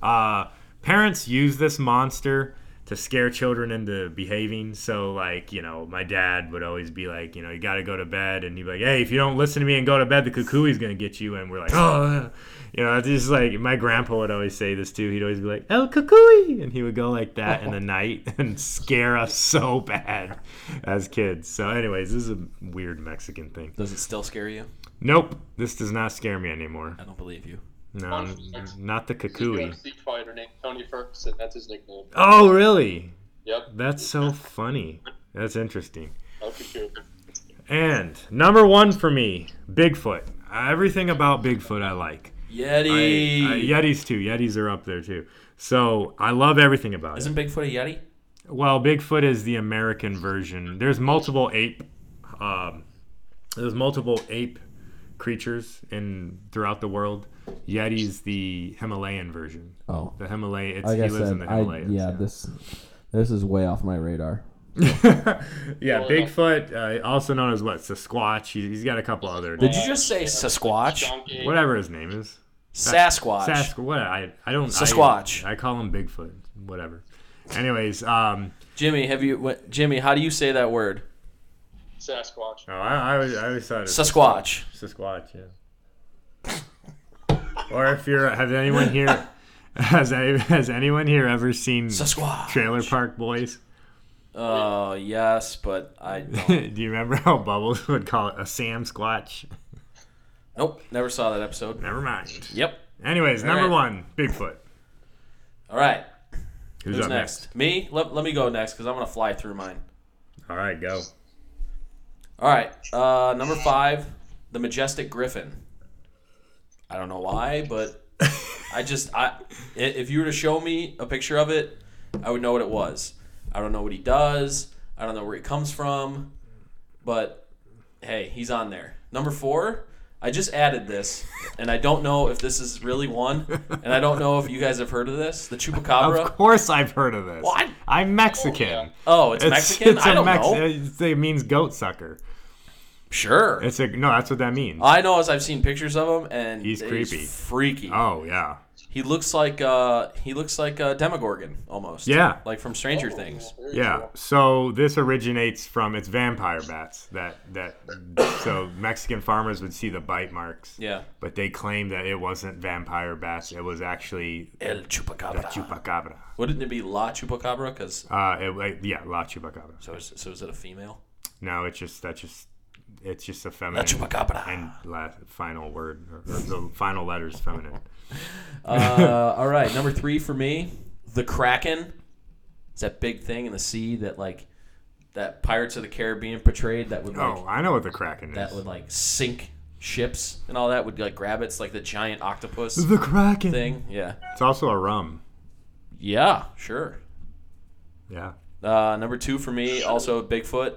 C: Uh, parents use this monster to scare children into behaving. So like you know, my dad would always be like, you know, you got to go to bed, and he'd be like, hey, if you don't listen to me and go to bed, the Cucuy's gonna get you, and we're like, oh. You know, it's just like my grandpa would always say this too. He'd always be like, El Cucuy! And he would go like that in the night and scare us so bad as kids. So, anyways, this is a weird Mexican thing.
B: Does it still scare you?
C: Nope, this does not scare me anymore.
B: I don't believe you.
C: No,
D: Fun
C: n-
D: fact.
C: not the
D: He's a
C: Cucuy.
D: UFC fighter named Tony Ferguson. That's his nickname.
C: Oh, really?
D: Yep.
C: That's so funny. That's interesting. And number one for me, Bigfoot. Everything about Bigfoot I like.
B: Yeti.
C: I- I- Yetis too. Yetis are up there too. So I love everything about it.
B: Isn't Bigfoot a Yeti?
C: Well, Bigfoot is the American version. There's multiple ape. Um, there's multiple ape creatures in throughout the world. Yeti's the Himalayan version.
E: Oh,
C: The Himalaya. It's,
E: like
C: he
E: I
C: lives in
E: said,
C: the
E: I,
C: Himalayas.
E: yeah, this this is way off my radar.
C: yeah, Bigfoot, uh, also known as what Sasquatch. He, he's got a couple other.
B: Did you just say Sasquatch?
C: Whatever his name is.
B: Sasquatch.
C: Sasquatch. What I I don't.
B: Sasquatch.
C: I, I call him Bigfoot. Whatever. Anyways, um,
B: Jimmy, have you? What, Jimmy, how do you say that word?
D: Sasquatch.
C: oh, I, I always, I always thought it was
B: Sasquatch.
C: Sasquatch, yeah. Or if you're, has anyone here, has any, has anyone here ever seen
B: Sasquatch.
C: Trailer Park Boys?
B: Oh yes, but I don't.
C: Do you remember how Bubbles would call it a Sam Squatch?
B: nope, never saw that episode.
C: Never mind.
B: Yep.
C: Anyways,
B: All
C: number
B: right.
C: one, Bigfoot.
B: All right.
C: Who's,
B: Who's
C: up
B: next? Me? Let, let me go next because I'm gonna fly through mine.
C: All right, go.
B: All right. Uh, number five, the majestic griffin. I don't know why, but I just I i- if you were to show me a picture of it, I would know what it was. I don't know what he does. I don't know where he comes from, but hey, he's on there. Number four, I just added this, and I don't know if this is really one, and I don't know if you guys have heard of this, the chupacabra.
C: Of course, I've heard of this.
B: What?
C: I'm Mexican.
B: Oh, it's, Mexican. I
C: a
B: don't
C: Mex-
B: know.
C: It means goat sucker.
B: Sure.
C: It's a no. That's what that means.
B: I know as I've seen pictures of him, and
C: He's creepy.
B: freaky.
C: oh yeah.
B: He looks like uh he looks like a Demogorgon almost.
C: Yeah.
B: like from Stranger Things.
C: Yeah. So this originates from it's vampire bats that that so Mexican farmers would see the bite marks,
B: Yeah,
C: but they claim that it wasn't vampire bats. It was actually
B: El Chupacabra.
C: The chupacabra.
B: Wouldn't it be La Chupacabra? Because
C: Uh, it, it- yeah, la chupacabra.
B: so is, so is it a female?
C: No, it's just that's just it's just a feminine and last final word or, or the final letter is feminine.
B: uh, all right, number three for me, the Kraken. It's that big thing in the sea that like that Pirates of the Caribbean portrayed that would like
C: Oh, I know what the kraken is.
B: that would like sink ships and all that would like grab it. It's like the giant octopus
C: the kraken
B: thing. Yeah,
C: It's also a rum.
B: yeah, sure.
C: Yeah.
B: Uh, number two for me, also Bigfoot.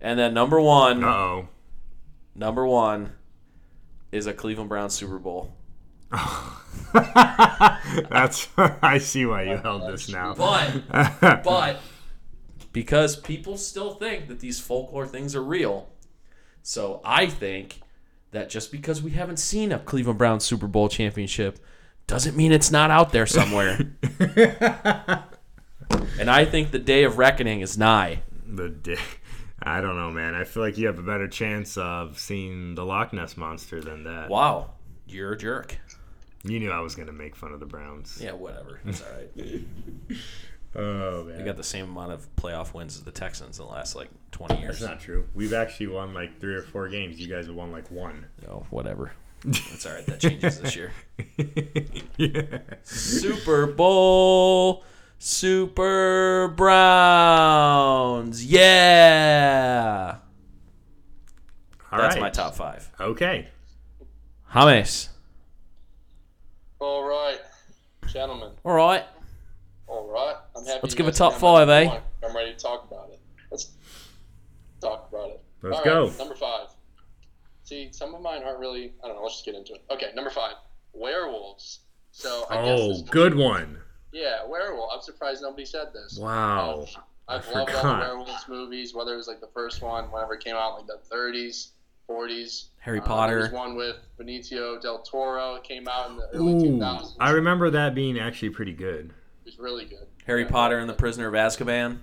B: And then number one,
C: Uh oh.
B: number one is a Cleveland Browns Super Bowl.
C: That's I see why you held this now.
B: But, but, because people still think that these folklore things are real, so I think that just because we haven't seen a Cleveland Browns Super Bowl championship doesn't mean it's not out there somewhere. and I think the day of reckoning is nigh.
C: the di- I don't know, man. I feel like you have a better chance of seeing the Loch Ness monster than that.
B: Wow, you're a jerk.
C: You knew I was gonna make fun of the Browns.
B: Yeah, whatever. It's all right.
C: Oh man, They
B: got the same amount of playoff wins as the Texans in the last like 20 years.
C: That's not true. We've actually won like three or four games. You guys have won like one.
B: Oh, whatever. That's all right. That changes this year.
C: yeah.
B: Super Bowl, Super Browns. Yeah.
C: All
B: That's
C: right.
B: my top five.
C: Okay.
B: James.
D: All right, gentlemen.
B: All right.
D: All right. I'm happy.
B: Let's give a top
D: got
B: five, eh?
D: one. I'm ready to talk about it. Let's talk about it.
C: Let's
D: All
C: go.
D: right, number five. See, some of mine aren't really. I don't know. Let's just get into it. Okay, number five. Werewolves. So I guess
C: Oh,
D: this
C: good one.
D: Yeah, werewolf. I'm surprised nobody said this.
C: Wow.
D: Um, I've
C: I
D: loved all the werewolves movies, whether it was like the first one, whenever it came out, like the 30s, 40s.
B: Harry
D: there
B: Potter.
D: was one with Benicio del Toro. It came out in the early
C: Ooh,
D: 2000s.
C: I remember that being actually pretty good.
D: It was really good.
B: Harry
D: Yeah.
B: Potter and the Prisoner of Azkaban.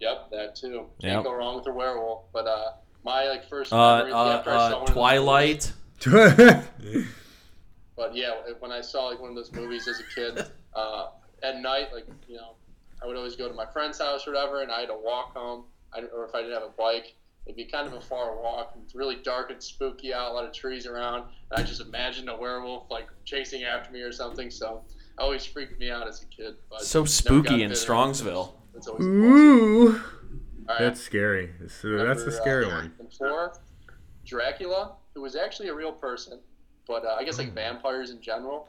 D: Yep, that too. Can't
B: Yep.
D: go wrong with a werewolf. But uh, my like first
B: Uh,
D: memories
B: uh,
D: after I saw
B: uh,
D: one of those
B: Twilight.
D: But yeah, when I saw like one of those movies as a kid, uh, at night, like you know, I would always go to my friend's house or whatever, and I had to walk home. I, or if I didn't have a bike, it'd be kind of a far walk. and It's really dark and spooky out, a lot of trees around, and I just imagined a werewolf like chasing after me or something. So it always freaked me out as a kid. But
B: So spooky in Strongsville.
D: anything. It's always awesome.
C: Ooh.
D: All right.
C: That's scary. So that's
D: the
C: scary
D: uh,
C: one.
D: Four, Dracula, who was actually a real person, but uh, I guess like
C: Hmm.
D: vampires in general.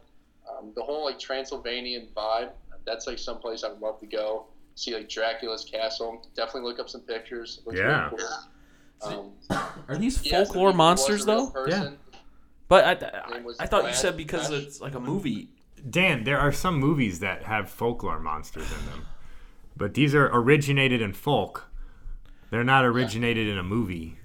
D: Um, the whole like Transylvanian vibe. That's like someplace I would love to go. See like Dracula's castle. Definitely look up some pictures. Looks
C: Yeah.
D: really cool. Um,
B: Are these folklore
D: he was
B: monsters though?
D: person.
B: But I, I, I thought you said because
D: Flash.
B: it's like a movie.
C: Dan, there are some movies that have folklore monsters in them, but these are originated in folk. They're not originated in a movie.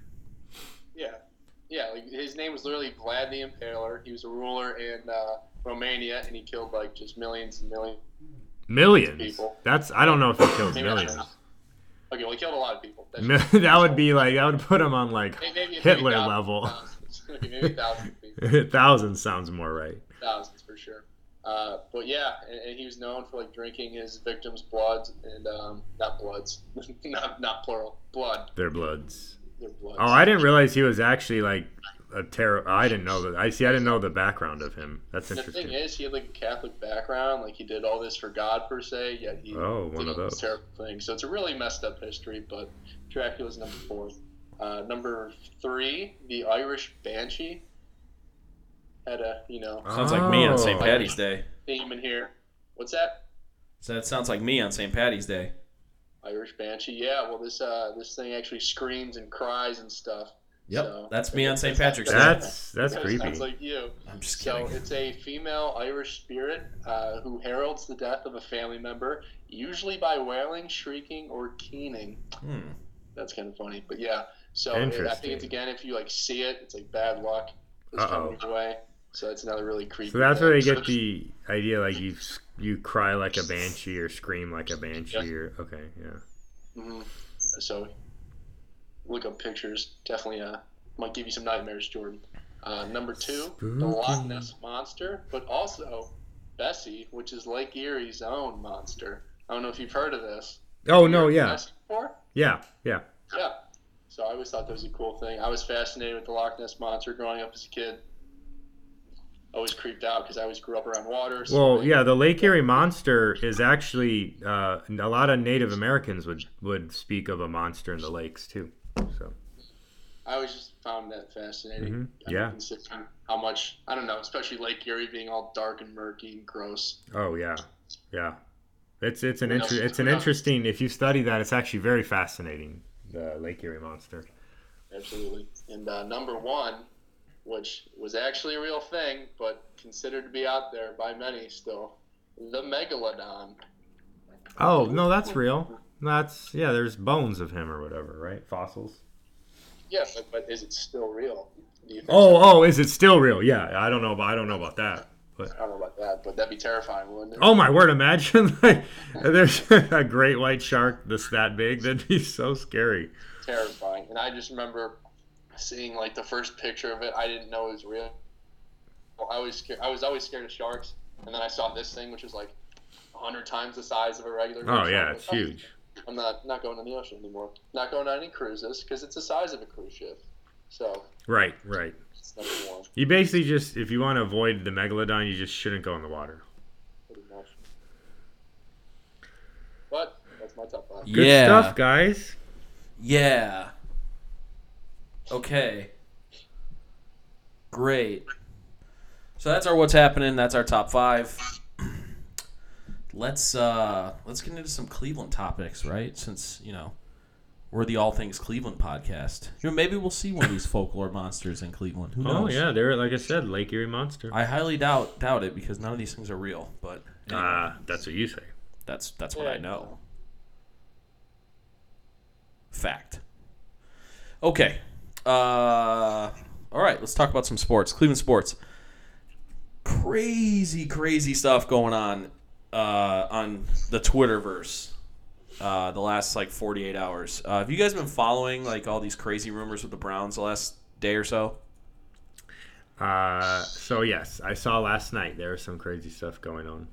D: Yeah. Like his name was literally Vlad the Impaler. He was a ruler in uh, Romania, and he killed like just millions and millions.
C: Millions.
D: People.
C: That's I don't know if he
D: killed
C: millions.
D: Okay, well, he killed a lot of people.
C: That would be like that would put him on like
D: Maybe- maybe-
C: Hitler level.
D: thousands. Maybe thousands of people.
C: Thousands sounds more right.
D: thousands for sure. Uh, but yeah, and, and he was known for like drinking his victims' blood and um, not bloods, not not plural, blood.
C: Their bloods.
D: Their bloods.
C: Oh, I didn't realize he was actually like a terror. I didn't know that. I see. I didn't know the background of him. That's interesting.
D: The thing is, he had like a Catholic background, like he did all this for God per se. Yet he
C: Oh, one
D: did
C: of those.
D: terrible things. So it's a really messed up history. But Dracula's number four. Uh, number three, the Irish Banshee had a you know
B: Sounds like me on St.
C: Oh.
B: Patty's Day.
D: theme in here. What's that?
B: So that sounds like me on St. Patty's Day.
D: Irish Banshee. Yeah, well, this uh, this thing actually screams and cries and stuff.
B: Yep,
D: So-
B: that's me on St. Patrick's Day.
C: That's that's
D: That
C: creepy.
D: Sounds like you.
B: I'm just
D: So it's a female Irish spirit uh, who heralds the death of a family member, usually by wailing, shrieking, or keening.
B: Hmm.
D: That's kind of funny, but yeah. So I think it's again if you like see it, it's like bad luck. It's
C: Uh-oh.
D: coming your way. So that's another really creepy.
C: So that's where they get the idea, like you you cry like a banshee or scream like a banshee
D: Yeah.
C: or okay, yeah.
D: Mhm. So look up pictures. Definitely uh, might give you some nightmares, Jordan. Uh, number two, the Loch Ness monster, but also Bessie, which is Lake Erie's own monster. I don't know if you've heard of this.
C: Oh no, yeah, yeah, yeah.
D: Yeah. So I always thought that was a cool thing. I was fascinated with the Loch Ness monster growing up as a kid. Always creeped out because I always grew up around water. so
C: Well, yeah, the Lake Erie monster is actually uh, a lot of Native Americans would would speak of a monster in the lakes too. So
D: I always just found that fascinating.
C: Mhm.
D: I
C: Yeah.
D: considering How much I don't know, especially Lake Erie being all dark and murky and gross.
C: oh yeah, yeah. It's it's an inter- it's an interesting. If you study that, it's actually very fascinating. The Lake Erie monster.
D: Absolutely. And uh, number one, which was actually a real thing, but considered to be out there by many still, the megalodon.
C: Oh no, that's real. That's yeah. There's bones of him or whatever, right? Fossils.
D: Yeah, but, but is it still real? You think
C: Oh oh, is it still real? Yeah, I don't know. About, I don't know about that. But
D: I don't know about that, but that'd be terrifying, wouldn't it?
C: oh my word, imagine like there's a great white shark that's that big. That'd be so scary.
D: terrifying. And I just remember seeing like the first picture of it. I didn't know it was real. Well, I was scared. I was always scared of sharks, and then I saw this thing, which was like hundred times the size of a regular.
C: Oh
D: shark.
C: yeah,
D: I'm
C: it's
D: oh,
C: huge.
D: I'm not not going in the ocean anymore. Not going on any cruises because it's the size of a cruise ship. So
C: Right, right.
D: it's one,
C: You basically just, if you want to avoid the megalodon, you just shouldn't go in the water.
D: pretty much. But that's my top five.
C: Good
B: yeah.
C: stuff, guys.
B: Yeah. Okay. Great. So that's our what's happening. That's our top five. Let's uh let's get into some Cleveland topics, right? Since you know we're the All Things Cleveland podcast. You know, maybe we'll see one of these folklore monsters in Cleveland. Who knows?
C: Oh yeah, they're like I said, Lake Erie monster.
B: I highly doubt doubt it because none of these things are real. But anyway,
C: Ah, that's what you say.
B: that's that's what I know. Fact. Okay. Uh, all right. Let's talk about some sports. Cleveland sports. Crazy, crazy stuff going on uh, on the Twitterverse. Uh, the last like 48 hours. Uh, have you guys been following like all these crazy rumors with the Browns the last day or so?
C: Uh, so yes, I saw last night there was some crazy stuff going on.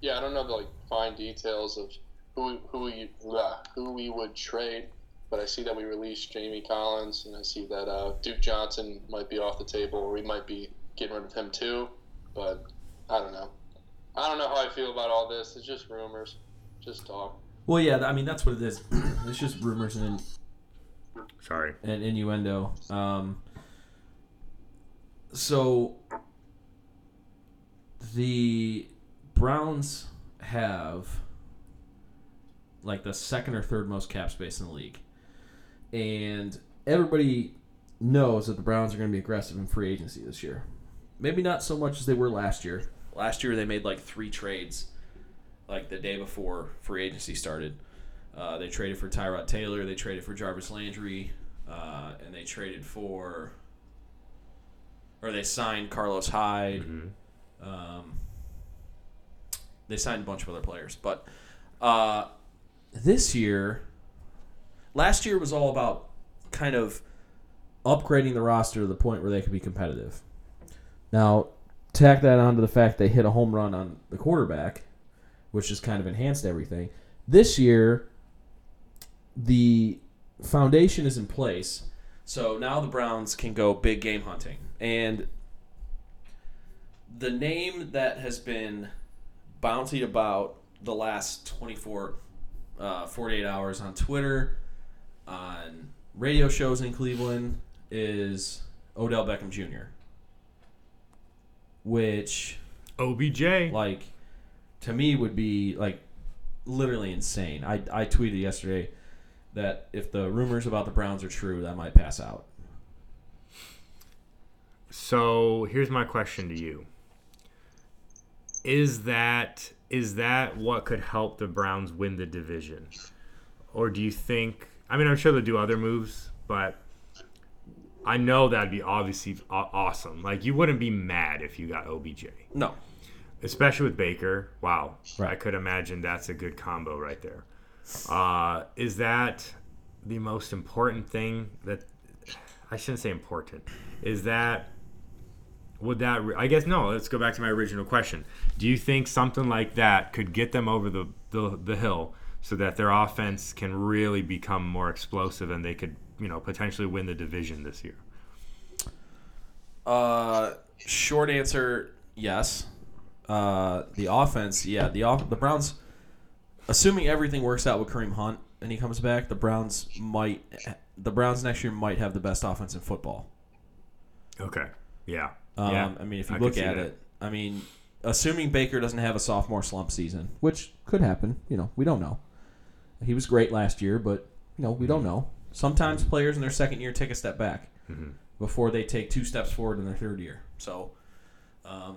D: Yeah, I don't know the like fine details of who who we blah, who we would trade, but I see that we released Jamie Collins, and I see that uh, Duke Johnson might be off the table, or we might be getting rid of him too. But I don't know. I don't know how I feel about all this. It's just rumors, just talk.
B: Well, yeah. I mean, that's what it is. it's just rumors and
C: Sorry.
B: and innuendo. Um, so the Browns have like the second or third most cap space in the league, and everybody knows that the Browns are going to be aggressive in free agency this year. Maybe not so much as they were last year. Last year they made like three trades, like the day before free agency started. Uh, they traded for Tyrod Taylor. They traded for Jarvis Landry, uh, and they traded for, or they signed Carlos Hyde. Um, they signed a bunch of other players, but uh, this year, last year was all about kind of upgrading the roster to the point where they could be competitive. Now, tack that onto the fact they hit a home run on the quarterback, which just kind of enhanced everything. This year, the foundation is in place, so now the Browns can go big game hunting. And the name that has been bouncing about the last 24, uh, 48 hours on Twitter, radio shows in Cleveland, is Odell Beckham Jr. Which,
C: OBJ.
B: like, to me would be like literally insane. I, I tweeted yesterday that if the rumors about the Browns are true, that might pass out.
C: So here's my question to you: Is that is that what could help the Browns win the division, or do you think? I mean, I'm sure they'll do other moves, but I know that'd be obviously awesome. Like you wouldn't be mad if you got OBJ,
B: No.
C: especially with Baker. Wow,
B: Right.
C: I could imagine that's a good combo right there. Uh, is that the most important thing that I shouldn't say important? Is that would that re- I guess no, let's go back to my original question. Do you think something like that could get them over the, the, the hill so that their offense can really become more explosive and they could, you know, potentially win the division this year?
B: Uh, short answer, yes. Uh, the offense, yeah. The off- the Browns, assuming everything works out with Kareem Hunt and he comes back, the Browns might, the Browns next year might have the best offense in football.
C: Okay. Yeah.
B: Um,
C: yeah.
B: I mean, if you
C: I
B: look at
C: that.
B: it, I mean, assuming Baker doesn't have a sophomore slump season, which could happen, you know, we don't know. He was great last year, but you know, we don't know. Sometimes players in their second year take a step back
C: Mhm.
B: before they take two steps forward in their third year. So, um,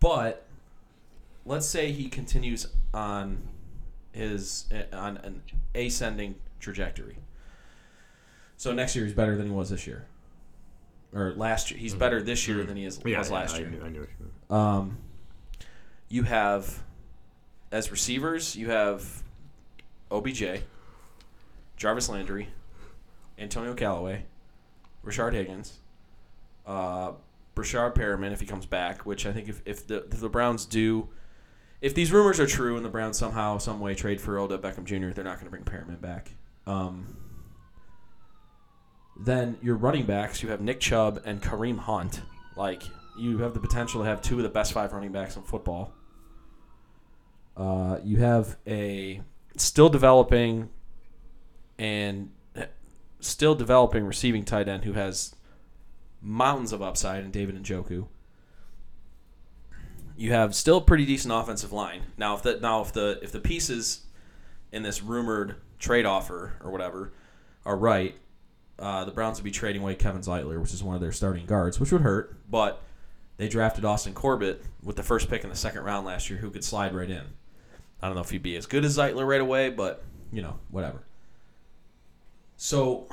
B: but let's say he continues on his on an ascending trajectory. So next year he's better than he was this year, or last year. He's better this year than he is,
C: Mm-hmm. Yeah,
B: was
C: yeah,
B: last
C: I
B: year.
C: knew, I knew.
B: Um, you have as receivers, you have OBJ, Jarvis Landry, Antonio Callaway, Rashard Higgins, uh, Breshad Perriman if he comes back. Which I think if, if the if the Browns do, if these rumors are true and the Browns somehow some way trade for Odell Beckham Jr., they're not going to bring Perriman back. Um, then your running backs, you have Nick Chubb and Kareem Hunt. Like you have the potential to have two of the best five running backs in football. Uh, you have a still developing and still developing receiving tight end who has mountains of upside in David and Njoku. You have still a pretty decent offensive line. Now if the now if the if the pieces in this rumored trade offer or whatever are right, uh, the Browns would be trading away Kevin Zeitler, which is one of their starting guards, which would hurt. But they drafted Austin Corbett with the first pick in the second round last year, who could slide right in. I don't know if he'd be as good as Zeitler right away, but you know, whatever. So,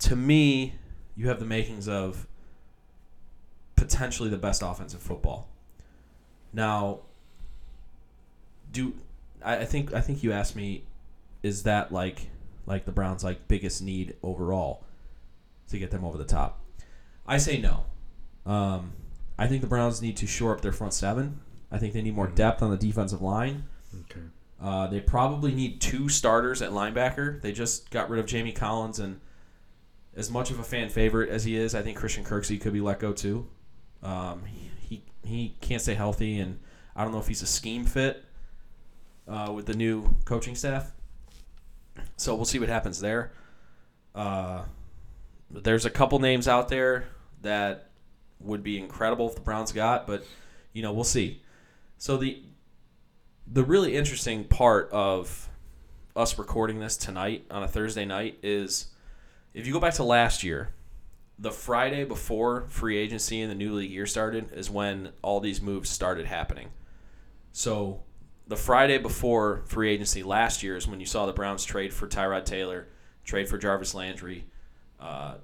B: to me, you have the makings of potentially the best offensive football. Now, do I, I think I think you asked me, is that like like the Browns' like biggest need overall to get them over the top? I say no. Um, I think the Browns need to shore up their front seven. I think they need more depth on the defensive line.
C: Okay.
B: Uh, they probably need two starters at linebacker. They just got rid of Jamie Collins, and as much of a fan favorite as he is, I think Christian Kirksey could be let go too. Um, he he can't stay healthy, and I don't know if he's a scheme fit uh, with the new coaching staff. So we'll see what happens there. Uh, there's a couple names out there that would be incredible if the Browns got, but you know we'll see. So the the really interesting part of us recording this tonight on a Thursday night is if you go back to last year, the Friday before free agency and the new league year started is when all these moves started happening. So the Friday before free agency last year is when you saw the Browns trade for Tyrod Taylor, trade for Jarvis Landry, uh,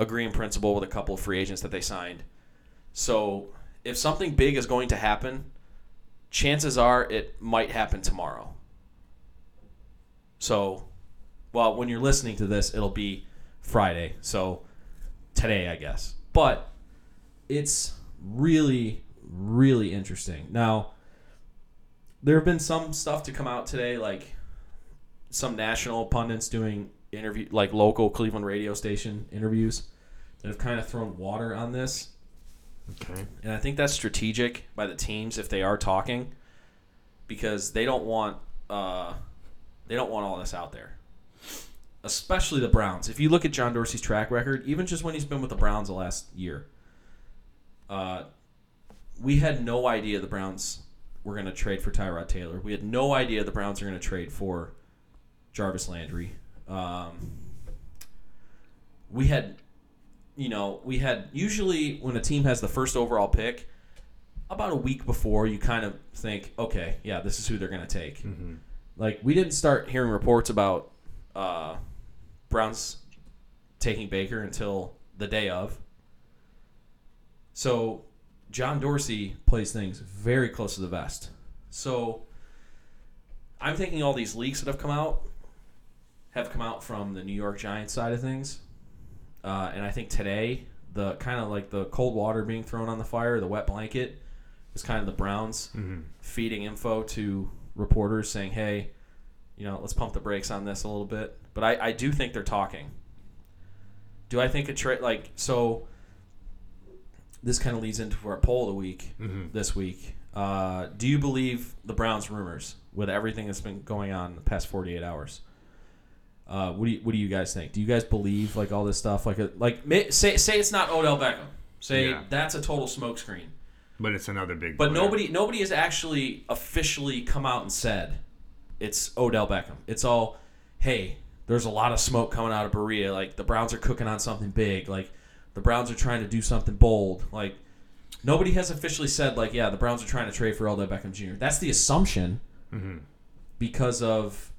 B: agree in principle with a couple of free agents that they signed. So if something big is going to happen, chances are it might happen tomorrow. So, well, when you're listening to this, it'll be Friday. So today, I guess. But it's really, really interesting. Now, there have been some stuff to come out today, like some national pundits doing interview, like local Cleveland radio station interviews, that have kind of thrown water on this.
C: Okay.
B: And I think that's strategic by the teams if they are talking, because they don't want uh, they don't want all this out there. Especially the Browns. If you look at John Dorsey's track record, even just when he's been with the Browns the last year, uh, we had no idea the Browns were going to trade for Tyrod Taylor. We had no idea the Browns are going to trade for Jarvis Landry. Um, we had you know, we had usually when a team has the first overall pick, about a week before, you kind of think, okay, yeah, this is who they're going to take. Like, we didn't start hearing reports about uh, Browns taking Baker until the day of. So, John Dorsey plays things very close to the vest. So, I'm thinking all these leaks that have come out have come out from the New York Giants side of things. Uh, and I think today, the kind of like the cold water being thrown on the fire, the wet blanket, is kind of the Browns feeding info to reporters saying, hey, you know, let's pump the brakes on this a little bit. But I, I do think they're talking. Do I think a trade, like, so this kind of leads into our poll of the week this week. Uh, do you believe the Browns rumors with everything that's been going on in the past 48 hours? Uh, what do you What do you guys think? Do you guys believe like all this stuff? Like, a, like say say it's not Odell Beckham. Say
C: Yeah.
B: that's a total smokescreen.
C: But it's another big.
B: But
C: player.
B: nobody nobody has actually officially come out and said it's Odell Beckham. It's all, hey, there's a lot of smoke coming out of Berea. Like the Browns are cooking on something big. Like the Browns are trying to do something bold. Like nobody has officially said like, yeah, the Browns are trying to trade for Odell Beckham Jr. That's the assumption because of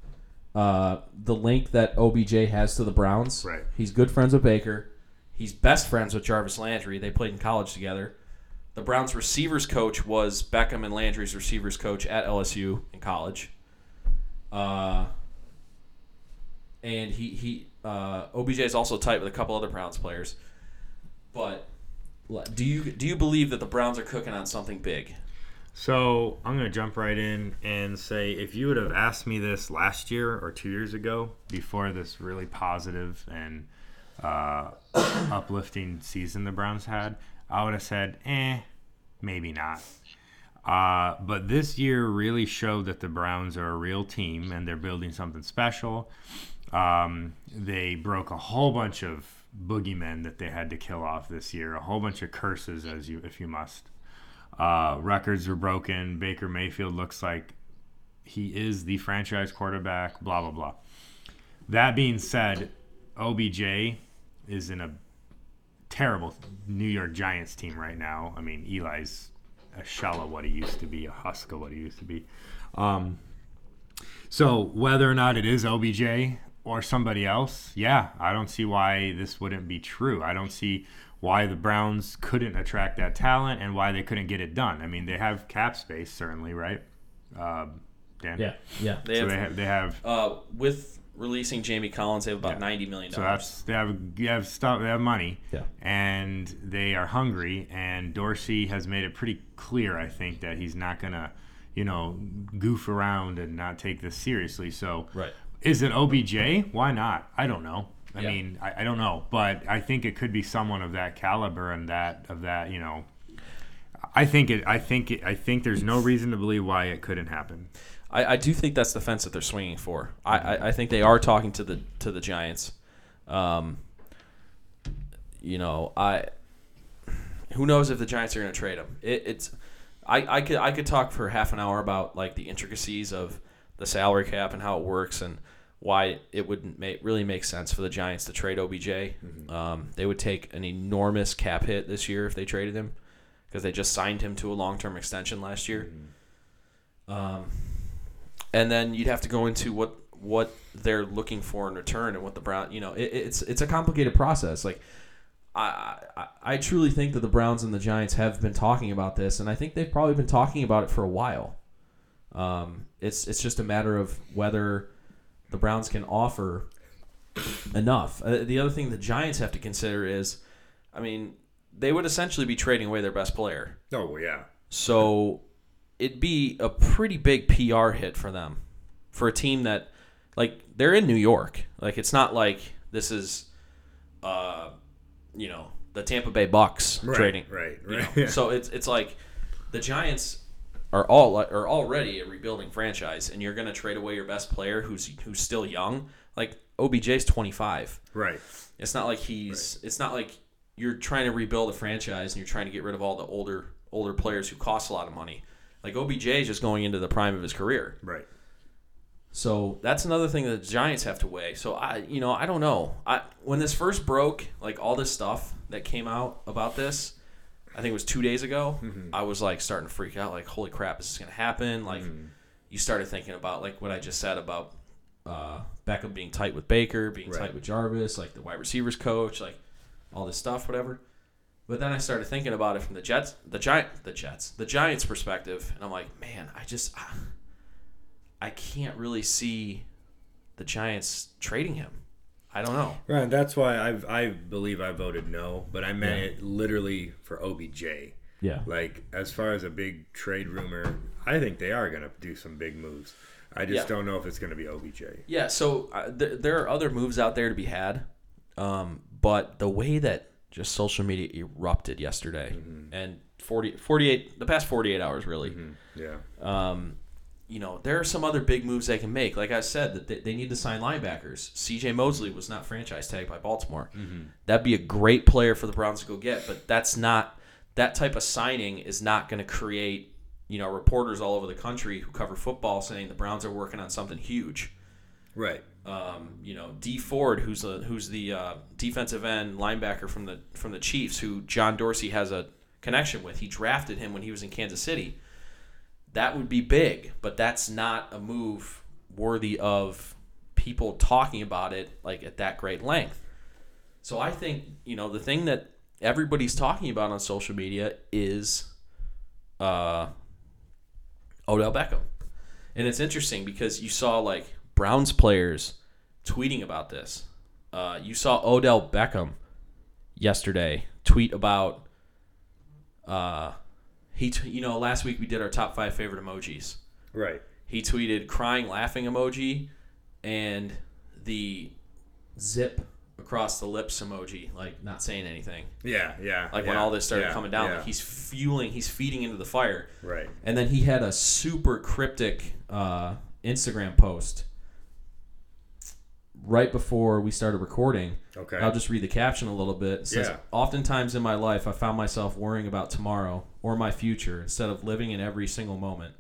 B: uh, the link that OBJ has to the Browns.
C: Right.
B: He's good friends with Baker. He's best friends with Jarvis Landry. They played in college together. The Browns receivers coach was Beckham and Landry's receivers coach at LSU in college. Uh, and he he uh, OBJ is also tight with a couple other Browns players. But do you do you believe that the Browns are cooking on something big?
C: So I'm gonna jump right in and say, if you would have asked me this last year or two years ago, before this really positive and uh, uplifting season the Browns had, I would have said, eh, maybe not. Uh, but this year really showed that the Browns are a real team and they're building something special. Um, they broke a whole bunch of boogeymen that they had to kill off this year, a whole bunch of curses, as you if you must. Uh, records are broken. Baker Mayfield looks like he is the franchise quarterback. Blah blah blah. That being said, OBJ is in a terrible New York Giants team right now. I mean, Eli's a shell of what he used to be, a husk of what he used to be. Um, so whether or not it is OBJ or somebody else, yeah, I don't see why this wouldn't be true. I don't see why the Browns couldn't attract that talent and why they couldn't get it done. I mean, they have cap space, certainly, right? Um, Dan.
E: Yeah, yeah.
B: They
C: So
B: have,
C: they have they have
B: uh, with releasing Jamie Collins, they have about
C: Yeah.
B: ninety million
C: So
B: dollars.
C: that's they have they have stuff they have money,
E: Yeah.
C: and they are hungry. And Dorsey has made it pretty clear, I think, that he's not gonna, you know, goof around and not take this seriously. So,
B: Right.
C: is it OBJ? Why not? I don't know. I
B: Yeah.
C: mean, I, I don't know, but I think it could be someone of that caliber and that of that, you know. I think it. I think it. I think there's no reason to believe why it couldn't happen.
B: I, I do think that's the fence that they're swinging for. I, I, I think they are talking to the to the Giants. Um, you know, I who knows if the Giants are going to trade him? It, it's I, I could I could talk for half an hour about like the intricacies of the salary cap and how it works and why it wouldn't make really make sense for the Giants to trade OBJ. Um, they would take an enormous cap hit this year if they traded him because they just signed him to a long term extension last year. Um, and then you'd have to go into what what they're looking for in return and what the Brown you know it, it's it's a complicated process like. I, I I truly think that the Browns and the Giants have been talking about this, and I think they've probably been talking about it for a while. Um, it's it's just a matter of whether the Browns can offer enough. Uh, the other thing the Giants have to consider is, I mean, they would essentially be trading away their best player.
C: Oh yeah.
B: So it'd be a pretty big PR hit for them, for a team that, like, they're in New York. Like, it's not like this is, uh, you know, the Tampa Bay Bucks
C: Right,
B: trading.
C: right,
B: you
C: right,
B: know?
C: yeah.
B: So it's it's like the Giants are all are already a rebuilding franchise, and you're going to trade away your best player who's who's still young. Like OBJ's 25.
C: Right.
B: It's not like he's. It's not like you're trying to rebuild a franchise and you're trying to get rid of all the older older players who cost a lot of money. Like OBJ is just going into the prime of his career.
C: Right.
B: So that's another thing that the Giants have to weigh. So I, you know, I don't know. I when this first broke, like all this stuff that came out about this, I think it was two days ago. I was like starting to freak out. Like, holy crap, is this gonna happen? Like, you started thinking about like what I just said about uh, Beckham being tight with Baker, being
C: Right.
B: tight with Jarvis, like the wide receivers coach, like all this stuff, whatever. But then I started thinking about it from the Jets, the Giant, the Jets, the Giants' perspective, and I'm like, man, I just, I can't really see the Giants trading him. I don't know.
C: Right. That's why I've I believe I voted no, but I meant
B: Yeah.
C: it literally for OBJ.
B: Yeah.
C: Like as far as a big trade rumor, I think they are gonna do some big moves. I just
B: Yeah.
C: don't know if it's gonna be OBJ.
B: Yeah. So uh, th- there are other moves out there to be had, um, but the way that just social media erupted yesterday and 40, 48, the past 48 hours really,
C: Yeah.
B: um, you know, there are some other big moves they can make. Like I said, that they, they need to sign linebackers. C.J. Mosley was not franchise tagged by Baltimore. That'd be a great player for the Browns to go get, but that's not that type of signing is not going to create, you know, reporters all over the country who cover football saying the Browns are working on something huge.
C: Right.
B: Um, you know, Dee Ford, who's the who's the uh, defensive end linebacker from the from the Chiefs, who John Dorsey has a connection with. He drafted him when he was in Kansas City. That would be big, but that's not a move worthy of people talking about it like at that great length. So I think you know the thing that everybody's talking about on social media is uh, Odell Beckham. And it's interesting because you saw like Browns players tweeting about this. Uh, you saw Odell Beckham yesterday tweet about uh, he t- you know last week we did our top five favorite emojis.
C: Right.
B: He tweeted crying laughing emoji and the zip across the lips emoji, like not saying anything.
C: Yeah. Yeah.
B: Like when all this started
C: yeah,
B: coming down,
C: yeah.
B: like he's fueling, he's feeding into the fire.
C: Right.
B: And then he had a super cryptic uh, Instagram post right before we started recording.
C: Okay.
B: I'll just read the caption a little bit. It says,
C: Yeah.
B: Oftentimes in my life, I found myself worrying about tomorrow or my future instead of living in every single moment.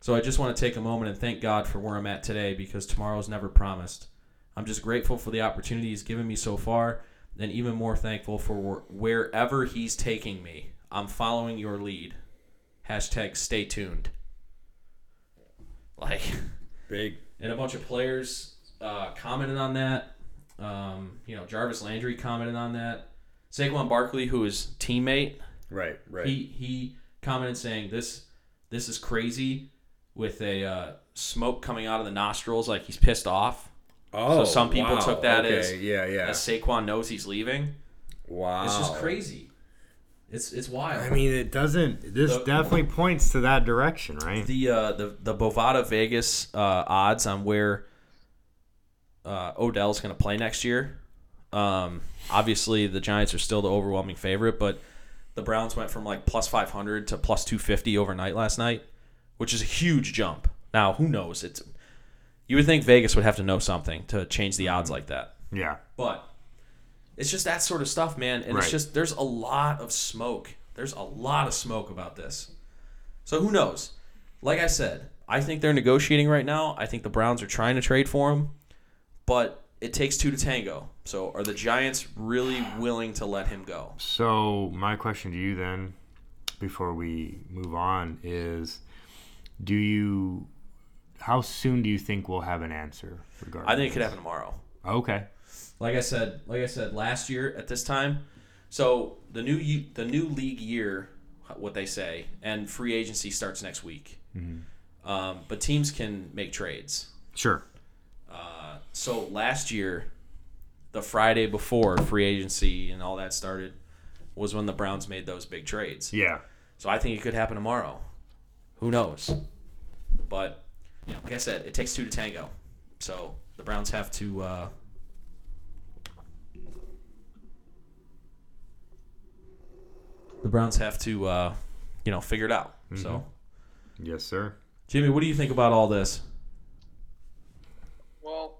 B: So I just want to take a moment and thank God for where I'm at today because tomorrow's never promised. I'm just grateful for the opportunity He's given me so far and even more thankful for wherever He's taking me. I'm following your lead. Hashtag stay tuned. Like,
C: Big.
B: and a bunch of players uh, commented on that. Um, you know, Jarvis Landry commented on that. Saquon Barkley, who is teammate,
C: Right. Right.
B: he he commented saying this this is crazy with a uh, smoke coming out of the nostrils, like he's pissed off.
C: oh.
B: some people
C: wow,
B: took that
C: okay,
B: as-
C: yeah. Yeah.
B: As Saquon knows he's leaving,
C: wow.
B: it's just crazy. It's it's wild.
C: I mean, it doesn't. This
B: The-
C: definitely points to that direction, right?
B: the uh, the the Bovada Vegas uh, odds on where uh, Odell's going to play next year. Um, obviously, the Giants are still the overwhelming favorite, but the Browns went from like plus five hundred to plus two fifty overnight last night, which is a huge jump. Now, who knows? It's you would think Vegas would have to know something to change the odds mm-hmm. like that.
C: Yeah.
B: But It's just that sort of stuff, man. And it's just there's a lot of smoke. There's a lot of smoke about this. So who knows? Like I said, I think they're negotiating right now. I think the Browns are trying to trade for him, but it takes two to tango. So are the Giants really willing to let him go?
C: So my question to you then, before we move on, is: Do you? How soon do you think we'll have an answer regarding?
B: I think it could happen tomorrow.
C: Okay.
B: like I said, like I said last year at this time. So the new the new league year, what they say, and free agency starts next week. Um, but teams can make trades.
C: Sure.
B: So last year, the Friday before free agency and all that started, was when the Browns made those big trades.
C: Yeah.
B: So I think it could happen tomorrow. Who knows? But you know, like I said, it takes two to tango. So the Browns have to. Uh, the Browns have to, uh, you know, figure it out. So,
C: Yes, sir.
B: Jimmy, what do you think about all this?
D: Well,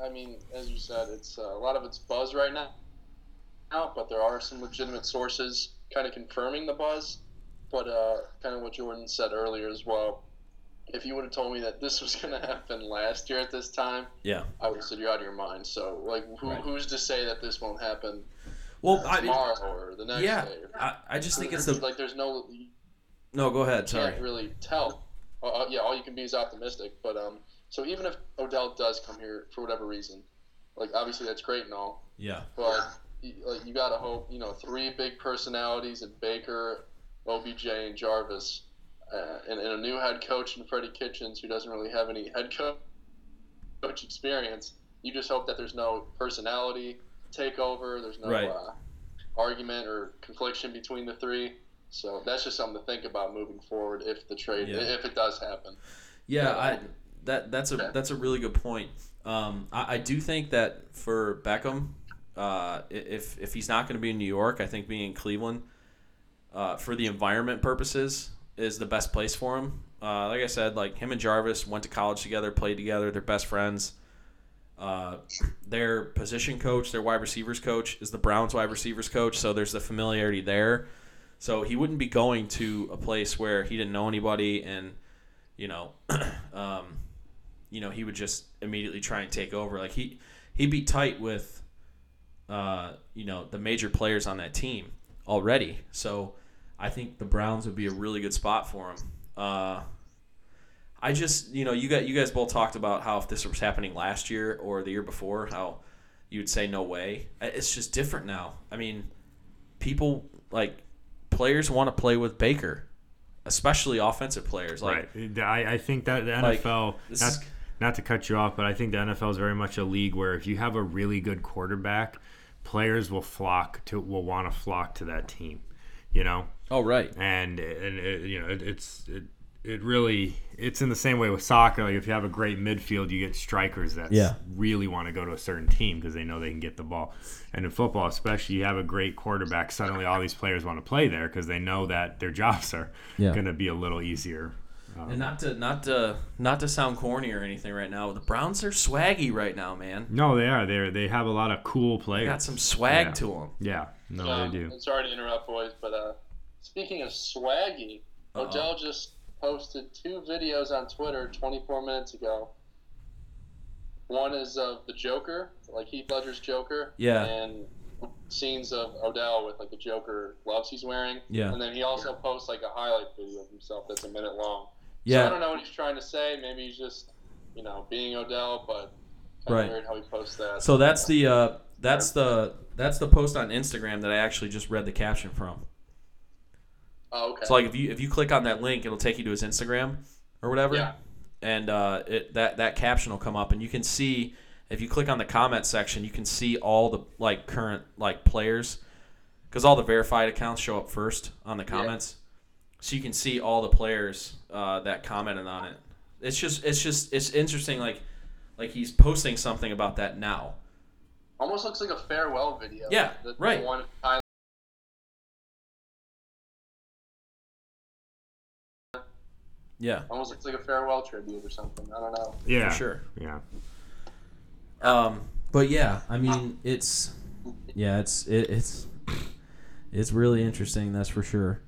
D: I, I mean, as you said, it's uh, a lot of it's buzz right now. Now, but there are some legitimate sources kind of confirming the buzz. But uh, kind of what Jordan said earlier as well. If you would have told me that this was going to happen last year at this time,
B: Yeah.
D: I would have said you're out of your mind. So, like, who,
B: Right.
D: who's to say that this won't happen
B: Well, I mean,
D: tomorrow or the next
B: yeah,
D: day?
B: I, I just think it's the.
D: like there's no
B: No, go ahead. Sorry.
D: can't really tell. Uh, uh, yeah, all you can be is optimistic. But um, so even if Odell does come here for whatever reason, like obviously that's great and all,
B: Yeah.
D: but like you gotta hope you know three big personalities in Baker, OBJ, and Jarvis, uh, and, and a new head coach in Freddie Kitchens who doesn't really have any head co- coach experience. You just hope that there's no personality takeover. There's no
B: Right.
D: uh, argument or confliction between the three. So that's just something to think about moving forward if the trade,
B: Yeah.
D: if it does happen.
B: Yeah, I that that's a that's a really good point. Um, I, I do think that for Beckham, uh, if if he's not going to be in New York, I think being in Cleveland, uh, for the environment purposes, is the best place for him. Uh, like I said, like him and Jarvis went to college together, played together, they're best friends. Uh, their position coach, their wide receivers coach, is the Browns wide receivers coach, so there's the familiarity there. So he wouldn't be going to a place where he didn't know anybody and you know, um, you know, he would just immediately try and take over. Like he he'd be tight with, uh, you know, the major players on that team already. So I think the Browns would be a really good spot for him. Uh, I just, you know, you got you guys both talked about how if this was happening last year or the year before, how you'd say no way. It's just different now. I mean, people like players want to play with Baker, especially offensive players. Like,
C: right. I, I think that the
B: like,
C: NFL,
B: this
C: not, to cut you off, but I think the NFL is very much a league where if you have a really good quarterback, players will flock to will want to flock to that team. You know,
B: Oh right.
C: and and it, you know it, it's it, it really it's in the same way with soccer. Like if you have a great midfield, you get strikers that
E: Yeah.
C: really want to go to a certain team because they know they can get the ball. And in football, especially, you have a great quarterback. Suddenly, all these players want to play there because they know that their jobs are
E: Yeah.
C: going to be a little easier.
B: And not to not to not to sound corny or anything right now, the Browns are swaggy right now, man.
C: No, they are. They they have a lot of cool
B: They
C: players.
B: got some swag
C: Yeah.
B: to them.
C: Yeah, no,
D: Um,
C: they do.
D: I'm sorry to interrupt, boys, but uh, speaking of swaggy,
B: Uh-oh.
D: Odell just posted two videos on Twitter 24 minutes ago. One is of the Joker, like Heath Ledger's Joker,
B: Yeah.
D: and scenes of Odell with like the Joker gloves he's wearing.
B: Yeah.
D: And then he also posts like a highlight video of himself that's a minute long. So I don't know what he's trying to say. Maybe he's just, you know, being Odell, but
B: Right.
D: weird how he posts that.
B: So that's the uh, that's the that's the post on Instagram that I actually just read the caption from.
D: Oh, okay.
B: So like if you if you click on that link, it'll take you to his Instagram or whatever.
D: Yeah.
B: And uh, it that that caption will come up, and you can see if you click on the comment section, you can see all the like current like players, because all the verified accounts show up first on the comments, so you can see all the players uh, that commented on it. It's just it's just it's interesting like like he's posting something about that now.
D: Almost looks like a farewell video.
B: Yeah,
D: The- the
B: right.
D: one Tyler
B: Yeah,
D: almost looks like a farewell tribute or something. I don't know.
C: Yeah,
B: for sure.
C: Yeah,
B: Um, but yeah, I mean, it's yeah, it's it, it's it's really interesting. That's for sure.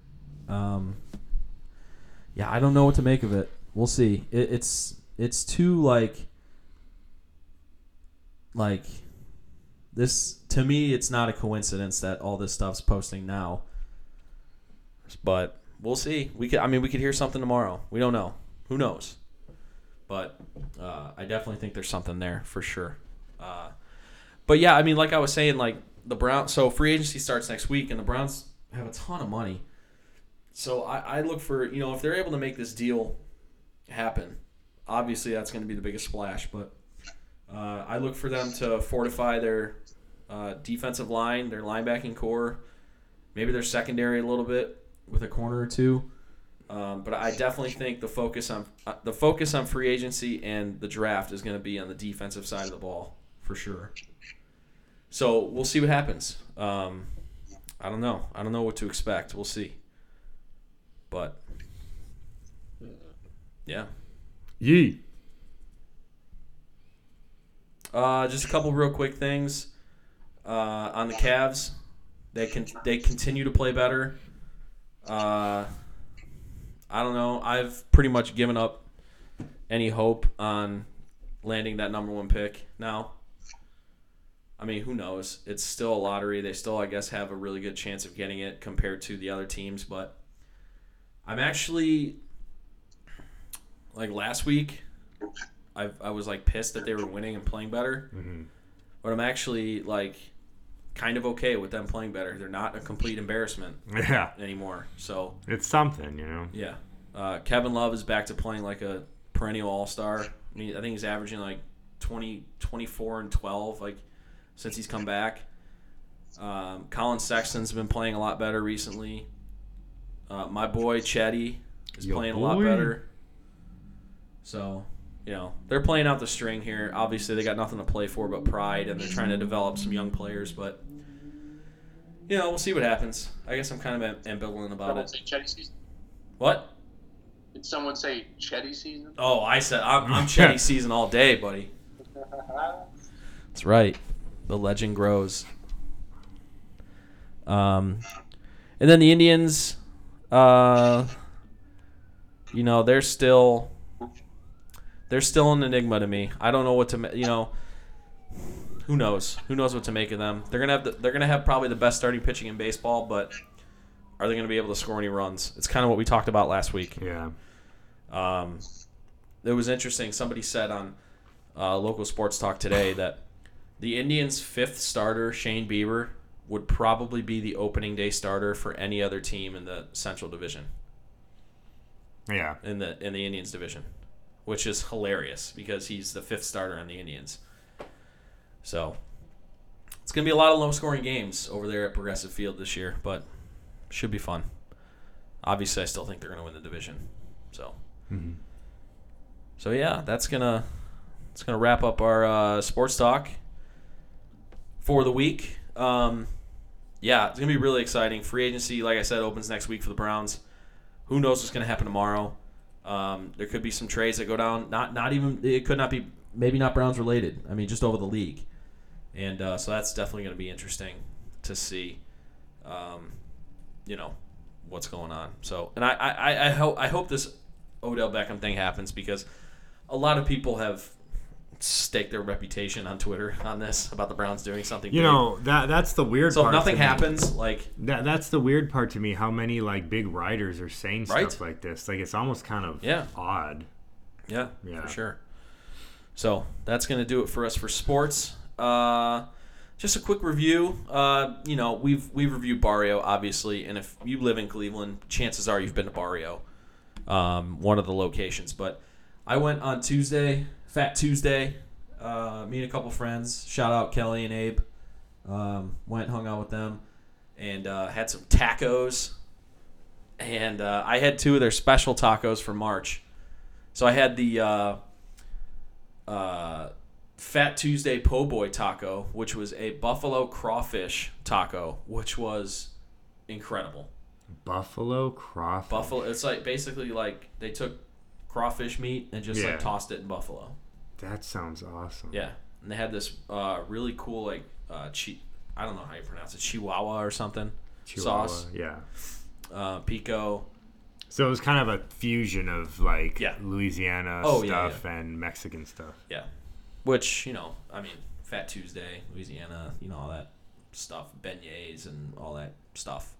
B: Um, yeah, I don't know what to make of it. We'll see. It, it's it's too like like this to me. It's not a coincidence that all this stuff's posting now. But we'll see. We could. I mean, we could hear something tomorrow. We don't know. Who knows? But uh, I definitely think there's something there for sure. Uh, but yeah, I mean, like I was saying, like the Browns. So free agency starts next week, and the Browns have a ton of money. So I, I look for you know if they're able to make this deal happen, obviously that's going to be the biggest splash. But uh, I look for them to fortify their uh, defensive line, their linebacking corps, maybe their secondary a little bit with a corner or two. Um, but I definitely think the focus on uh, the focus on free agency and the draft is going to be on the defensive side of the ball for sure. So we'll see what happens. Um, I don't know. I don't know what to expect. We'll see. But yeah,
C: Yee.
B: uh, just a couple real quick things uh, on the Cavs. They can they continue to play better. Uh, I don't know. I've pretty much given up any hope on landing that number one pick now. I mean, who knows? It's still a lottery. They still, I guess, have a really good chance of getting it compared to the other teams. But I'm actually like last week. I I was like pissed that they were winning and playing better,
C: Mhm.
B: but I'm actually like kind of okay with them playing better. They're not a complete embarrassment
C: Yeah,
B: anymore. So
C: it's something, you know.
B: yeah, uh, Kevin Love is back to playing like a perennial All Star. I, mean, I think he's averaging like 20, 24 and twelve like since he's come back. Um, Collin Sexton's been playing a lot better recently. Uh, my boy Chetty is
C: Yo,
B: playing a lot better. So, you know, they're playing out the string here. Obviously, they got nothing to play for but pride, and they're trying to develop some young players. But, you know, we'll see what happens. I guess I'm kind of ambivalent about
D: Someone
B: it.
D: Chetty season.
B: What?
D: Did someone say Chetty season?
B: Oh, I said I'm, I'm Chetty season all day, buddy. That's right. The legend grows. Um, and then the Indians, uh, you know, they're still they're still an enigma to me. I don't know what to you know. Who knows? Who knows what to make of them? They're gonna have the, they're gonna have probably the best starting pitching in baseball, but are they gonna be able to score any runs? It's kind of what we talked about last week.
C: Yeah.
B: Um, it was interesting. Somebody said on uh, local sports talk today that the Indians' fifth starter, Shane Bieber, would probably be the opening day starter for any other team in the Central Division
C: Yeah.
B: in the in the Indians division, which is hilarious because he's the fifth starter on the Indians. So it's gonna be a lot of low scoring games over there at Progressive Field this year, but should be fun. Obviously, I still think they're gonna win the division. So.
C: Mhm.
B: So yeah, that's gonna it's gonna wrap up our uh, sports talk for the week. Um, yeah, it's gonna be really exciting. Free agency, like I said, opens next week for the Browns. Who knows what's gonna happen tomorrow? Um, there could be some trades that go down. Not not even it could not be maybe not Browns related. I mean, just over the league, and uh, so that's definitely gonna be interesting to see. Um, you know what's going on. So, and I I, I- hope I hope this Odell Beckham thing happens because a lot of people have staked their reputation on Twitter on this about the Browns doing something.
C: You
B: big.
C: know that that's the weird
B: so
C: part.
B: nothing
C: to me.
B: happens, like
C: That that's the weird part to me. How many like big writers are saying
B: Right?
C: stuff like this? Like it's almost kind of
B: Yeah.
C: odd.
B: yeah,
C: Yeah.
B: for sure. So that's gonna do it for us for sports. Uh, just a quick review. Uh, you know, we've we've reviewed Barrio obviously, and if you live in Cleveland, chances are you've been to Barrio, um, one of the locations. But I went on Tuesday, Fat Tuesday. Uh, me and a couple friends. Shout out Kelly and Abe. Um, went hung out with them, and uh, had some tacos. And uh, I had two of their special tacos for March. So I had the uh, uh, Fat Tuesday Po' Boy taco, which was a buffalo crawfish taco, which was incredible.
C: Buffalo crawfish.
B: Buffalo, it's like basically like they took crawfish meat and just
C: Yeah.
B: like tossed it in buffalo.
C: That sounds awesome.
B: Yeah, and they had this uh, really cool like uh, chi- I don't know how you pronounce it, Chihuahua or something
C: Chihuahua,
B: sauce,
C: Yeah.
B: uh, pico.
C: So it was kind of a fusion of like
B: Yeah.
C: Louisiana
B: Oh, yeah,
C: stuff and Mexican stuff.
B: Yeah, which you know, I mean, Fat Tuesday, Louisiana, you know all that stuff, beignets and all that stuff.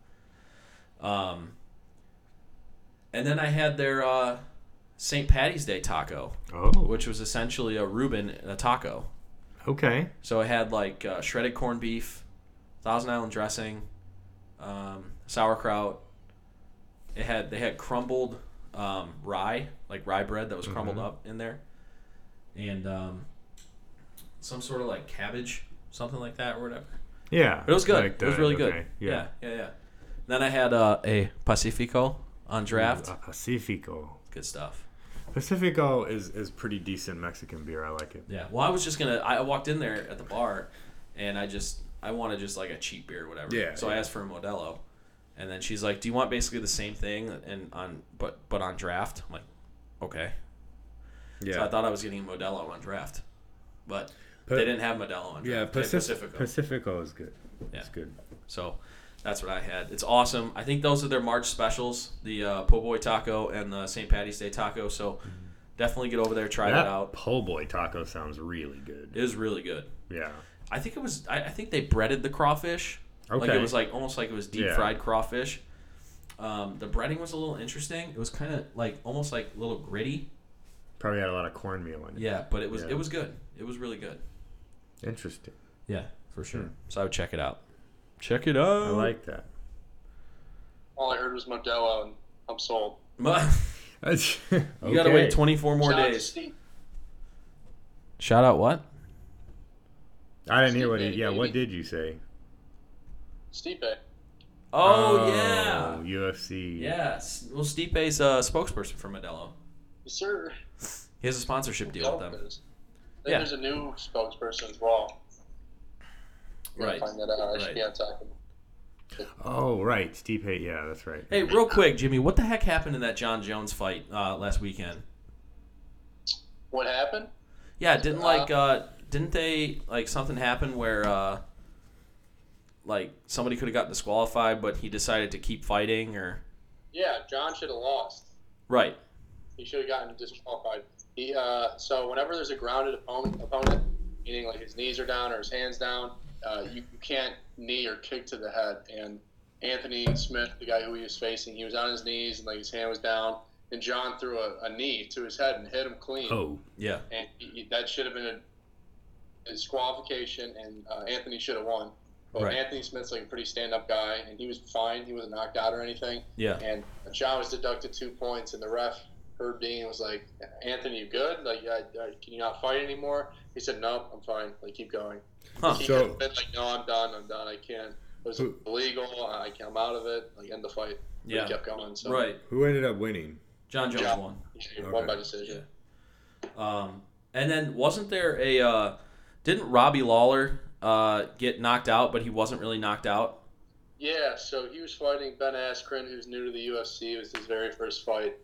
B: Um, and then I had their uh, St. Patty's Day taco,
C: Oh,
B: which was essentially a Reuben a taco.
C: okay.
B: So it had like uh, shredded corned beef, Thousand Island dressing, um, sauerkraut. It had they had crumbled um, rye, like rye bread that was crumbled
C: Mhm.
B: up in there, and um, some sort of like cabbage, something like that or whatever.
C: Yeah.
B: But it was good.
C: like
B: it was
C: the-
B: really
C: okay,
B: good. Yeah, yeah, yeah. Then I had uh, a Pacifico on draft.
C: A Pacifico.
B: Good stuff.
C: Pacifico is is pretty decent Mexican beer. I like it.
B: Yeah. Well, I was just gonna. I walked in there at the bar, and I just I wanted just like a cheap beer or whatever.
C: Yeah,
B: So I asked for a Modelo, and then she's like, "Do you want basically the same thing and on but but on draft?" I'm like, "Okay."
C: Yeah.
B: So I thought I was getting a Modelo on draft, but
C: Pa-
B: they didn't have Modelo on draft.
C: yeah, Pacific,
B: Pacifico.
C: Pacifico is good.
B: Yeah.
C: It's good.
B: So that's what I had. It's awesome. I think those are their March specials: the uh, Po' Boy Taco and the St. Patty's Day Taco. So definitely get over there, try
C: that
B: that out.
C: po' boy taco sounds really good.
B: It is really good.
C: Yeah.
B: I think it was. I, I think they breaded the crawfish.
C: Okay.
B: Like it was like almost like it was deep
C: Yeah.
B: fried crawfish. Um, the breading was a little interesting. It was kind of like almost like a little gritty.
C: Probably had a lot of cornmeal in it.
B: Yeah, but it was
C: Yeah.
B: it was good. It was really good.
C: Interesting.
B: Yeah, for sure.
C: Hmm.
B: So I would check it out. Check it out.
C: I like that.
D: All I heard was Modelo, and I'm sold.
B: you
C: you
B: gotta wait 24 more
D: Shout
B: days.
D: Steve.
B: Shout out what?
C: I didn't hear what. He,
D: Steve,
C: yeah, what did you say?
D: Stipe.
B: Oh, oh yeah.
C: UFC.
B: Yes. Well, Stipe's a spokesperson for Modelo.
D: Yes, sir.
B: He has a sponsorship deal with them.
D: Is. Then
B: Yeah.
D: there's a new spokesperson as well. Gotta
B: Right.
D: Find that out. I
B: Right.
D: should be on top of it.
C: Oh right, Steve. Hay- Yeah, that's right.
B: Hey, real quick, Jimmy, what the heck happened in that Jon Jones fight uh, last weekend?
D: What happened?
B: Yeah, didn't like uh didn't they like something happen where uh like somebody could have got disqualified but he decided to keep fighting or
D: Yeah, Jon should have lost.
B: Right.
D: He should have gotten disqualified. He uh, so whenever there's a grounded opponent, opponent, meaning like his knees are down or his hands down, uh, you, you can't knee or kick to the head. And Anthony Smith, the guy who he was facing, he was on his knees and like his hand was down, and Jon threw a, a knee to his head and hit him clean.
C: Oh,
B: Yeah.
D: and he, that should have been a disqualification, and uh, Anthony should have won. But
B: Right.
D: Anthony Smith's like a pretty stand-up guy, and he was fine. He wasn't knocked out or anything.
B: Yeah.
D: And Jon was deducted two points, and the ref, Herb Dean, was like, "Anthony, you good? Like, uh, uh, can you not fight anymore?" He said, "Nope, I'm fine. Like, keep going."
B: Huh.
D: He
C: So-
D: could have been like, "No, I'm done. I'm done. I can't. It was
C: Who-
D: illegal. I can't, I'm out of it. Like, end the fight." But
B: Yeah.
D: He kept going. So
B: Right.
C: who ended up winning?
B: Jon Jones
D: Yeah.
B: won.
D: He won
C: Okay.
D: by decision.
B: Um and then wasn't there a uh didn't Robbie Lawler uh get knocked out but he wasn't really knocked out?
D: Yeah, so he was fighting Ben Askren, who's new to the UFC. It was his very first fight.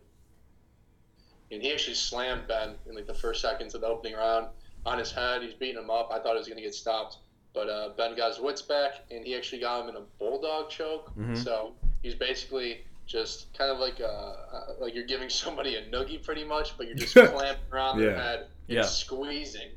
D: And he actually slammed Ben in like the first seconds of the opening round on his head. He's beating him up. I thought he was going to get stopped. But uh, Ben got his wits back, and he actually got him in a bulldog choke.
B: Mhm.
D: So he's basically just kind of like uh, uh, like you're giving somebody a noogie pretty much, but you're just clamping around their head and
B: Yeah.
D: squeezing.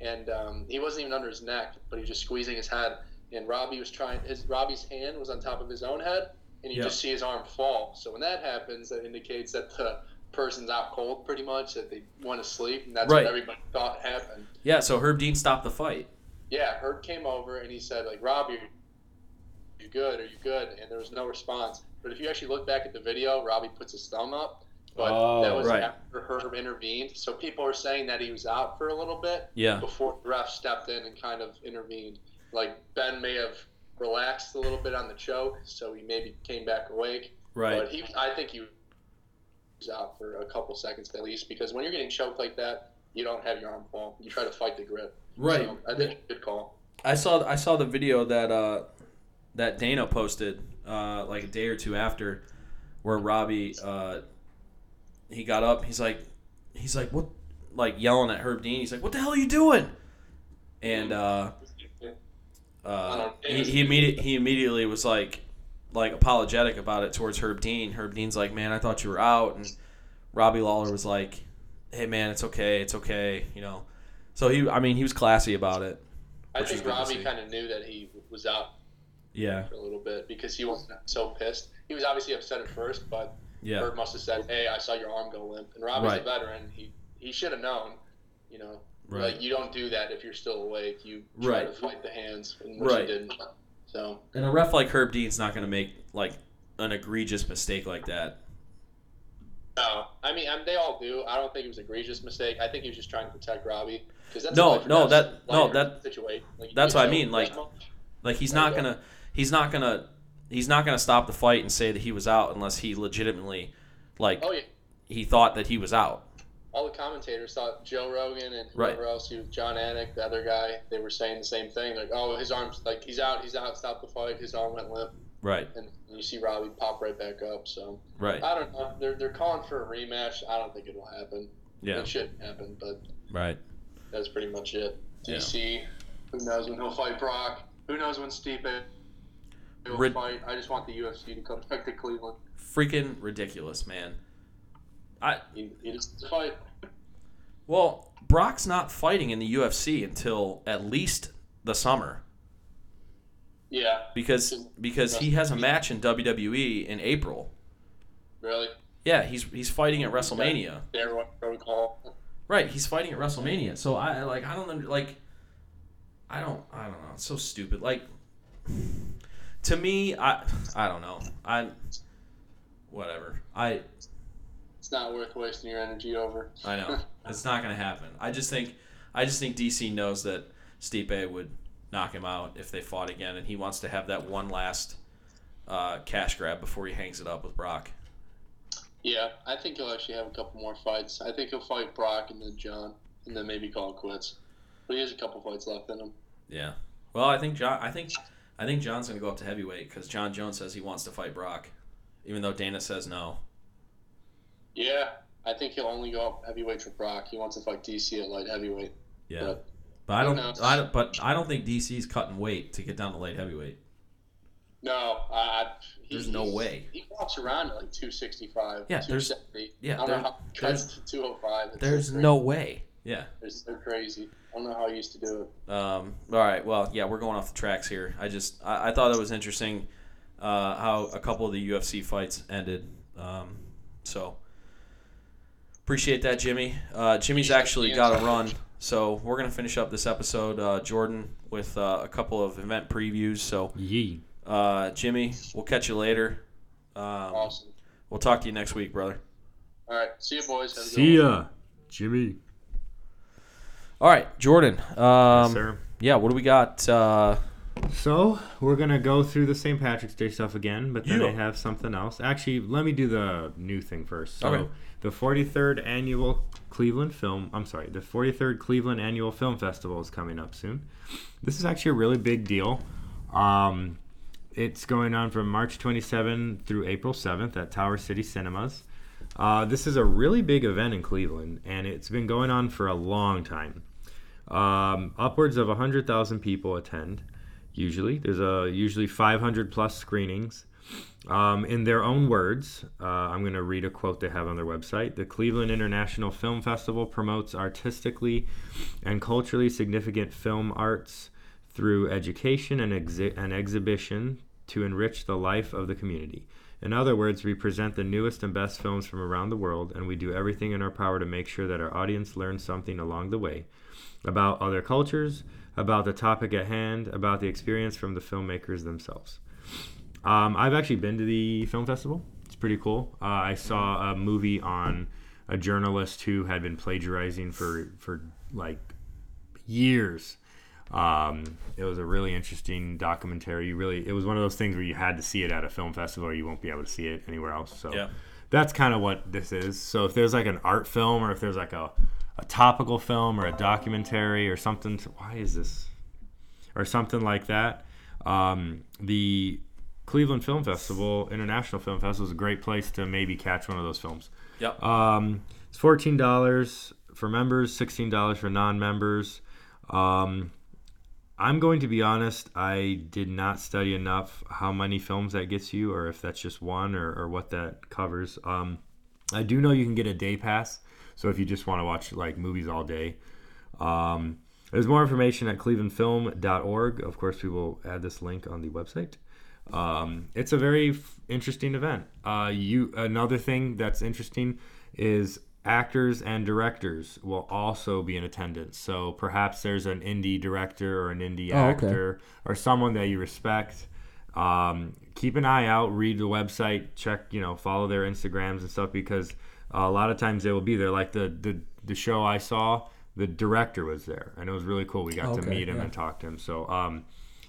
D: And um, he wasn't even under his neck, but he was just squeezing his head. And Robbie was trying. His Robbie's hand was on top of his own head, and you
B: Yeah.
D: just see his arm fall. So when that happens, that indicates that the person's out cold, pretty much that they want to sleep, and that's
B: Right.
D: what everybody thought happened.
B: Yeah, so Herb Dean stopped the fight.
D: Yeah, Herb came over and he said, like, Robbie, are you good? Are you good? And there was no response. But if you actually look back at the video, Robbie puts his thumb up. But
C: Oh,
D: that was
B: right.
D: after Herb intervened. So people are saying that he was out for a little bit
B: Yeah.
D: before the ref stepped in and kind of intervened. Like Ben may have relaxed a little bit on the choke, so he maybe came back awake.
B: Right.
D: But he, I think he was out for a couple seconds at least because when you're getting choked like that, you don't have your arm fall. You try to fight the grip.
B: Right.
D: So I think good call.
B: I saw I saw the video that uh, that Dana posted uh, like a day or two after, where Robbie uh, he got up. He's like, he's like, what like yelling at Herb Dean. He's like, "What the hell are you doing?" And uh, uh, he he, immediate, he immediately was like like apologetic about it towards Herb Dean. Herb Dean's like, "Man, I thought you were out," and Robbie Lawler was like, "Hey, man, it's okay, it's okay," you know. So he, I mean, he was classy about it.
D: I think Robbie kind of knew that he was out
B: Yeah,
D: for a little bit because he wasn't so pissed. He was obviously upset at first, but
B: yeah,
D: Herb must have said, "Hey, I saw your arm go limp." And Robbie's
B: Right.
D: a veteran. He he should have known. You know,
B: right,
D: like you don't do that if you're still awake. You try
B: Right.
D: to fight the hands, and which
B: Right.
D: he didn't. So
B: and a ref like Herb Dean's not going to make like an egregious mistake like that.
D: no, I mean I they all do. I don't think it was an egregious mistake. I think he was just trying to protect Robbie because that's
B: No,
D: a life or
B: no, that- no, that-
D: situation. Like,
B: that's what I mean, like- Like he's not gonna he's not gonna he's not gonna stop the fight and say that he was out unless he legitimately like
D: oh yeah.
B: he thought that he was out.
D: All the commentators thought Joe Rogan and
B: Right.
D: whoever else, who Jon Anik, the other guy, they were saying the same thing. Like, oh, his arms, like he's out, he's out, stop the fight. His arm went limp,
B: Right,
D: and you see Robbie pop right back up. So
B: right,
D: I don't know. They're they're calling for a rematch. I don't think it'll happen.
B: yeah,
D: It shouldn't happen, but
B: right.
D: that's pretty much it.
B: Yeah.
D: DC, who knows when he'll fight Brock? Who knows when Stipe will
B: Rid-
D: fight? I just want the UFC to come back to Cleveland.
B: Freaking ridiculous, man. I
D: He, he just fight.
B: well, Brock's not fighting in the UFC until at least the summer
D: Yeah,
B: because because he has a match in WWE in April.
D: really.
B: Yeah, he's he's fighting at WrestleMania.
D: Everyone protocol.
B: Right, he's fighting at WrestleMania. So I like I don't under- like I don't I don't know. It's so stupid. Like to me, I I don't know. I whatever. I
D: It's not worth wasting your energy over.
B: I know it's not gonna happen. I just think I just think DC knows that Stipe would knock him out if they fought again, and he wants to have that one last uh, cash grab before he hangs it up with Brock.
D: Yeah, I think he'll actually have a couple more fights. I think he'll fight Brock and then Jon, and then maybe call it quits. But he has a couple fights left in him.
B: Yeah. Well, I think Jon. I think I think Jon's gonna go up to heavyweight because Jon Jones says he wants to fight Brock, even though Dana says no.
D: Yeah, I think he'll only go up heavyweight for Brock. He wants to fight DC at light heavyweight.
B: Yeah.
D: But
B: But I don't. I don't. But I don't think DC's cutting weight to get down to light heavyweight.
D: no, I, I, he,
B: There's no way.
D: He walks around at like 265,
B: Yeah, there's-
D: 270.
B: yeah,
D: I don't know how he cuts to 205.
B: There's
D: so
B: no way. Yeah.
D: It's so crazy. I don't know how he used to do it.
B: Um, all right. Well, yeah, we're going off the tracks here. I just I, I thought it was interesting uh, how a couple of the UFC fights ended. Um, so appreciate that, Jimmy. Uh, Jimmy's actually got a run, so we're gonna finish up this episode, uh, Jordan, with uh, a couple of event previews. So
C: Yee.
B: uh, Jimmy, we'll catch you later. Um,
D: Awesome.
B: We'll talk to you next week, brother.
D: All right. See you, boys. Have a good
C: See
D: one.
C: ya, Jimmy.
B: All right, Jordan. Um,
C: yes, sir.
B: Yeah, what do we got? Uh,
C: So we're gonna go through the St. Patrick's Day stuff again, but then
B: Yeah.
C: I have something else. Actually, let me do the new thing first. So
B: Okay.
C: The 43rd annual Cleveland Film. I'm sorry, the 43rd Cleveland Annual Film Festival is coming up soon. This is actually a really big deal. Um, it's going on from March 27 through April 7th at Tower City Cinemas. Uh, this is a really big event in Cleveland, and it's been going on for a long time. Um, upwards of 100,000 people attend. Usually, there's a usually 500 plus screenings. Um, in their own words, uh, I'm going to read a quote they have on their website. The Cleveland International Film Festival promotes artistically and culturally significant film arts through education and, exhi- and exhibition to enrich the life of the community. In other words, we present the newest and best films from around the world, and we do everything in our power to make sure that our audience learns something along the way about other cultures, about the topic at hand, about the experience from the filmmakers themselves. Um, I've actually been to the film festival. It's pretty cool. Uh, I saw a movie on a journalist who had been plagiarizing for for like years. Um, it was a really interesting documentary. You really, it was one of those things where you had to see it at a film festival, or you won't be able to see it anywhere else. So
B: Yeah.
C: that's kind of what this is. So if there's like an art film, or if there's like a, a topical film, or a documentary, or something, why is this, or something like that, um, the Cleveland Film Festival, International Film Festival, is a great place to maybe catch one of those films.
B: Yep.
C: Um, it's fourteen dollars for members, sixteen dollars for non-members. Um, I'm going to be honest. I did not study enough how many films that gets you, or if that's just one, or, or what that covers. Um, I do know you can get a day pass, so if you just want to watch like movies all day. Um, there's more information at clevelandfilm.org. Of course, we will add this link on the website. Um, it's a very f- interesting event. Uh, you another thing that's interesting is actors and directors will also be in attendance. So perhaps there's an indie director or an indie
E: Oh, okay.
C: actor or someone that you respect. Um, keep an eye out. Read the website. Check you know follow their Instagrams and stuff because a lot of times they will be there. Like the the the show I saw, the director was there and it was really cool. We got to meet him
E: yeah.
C: and talk to him. So um,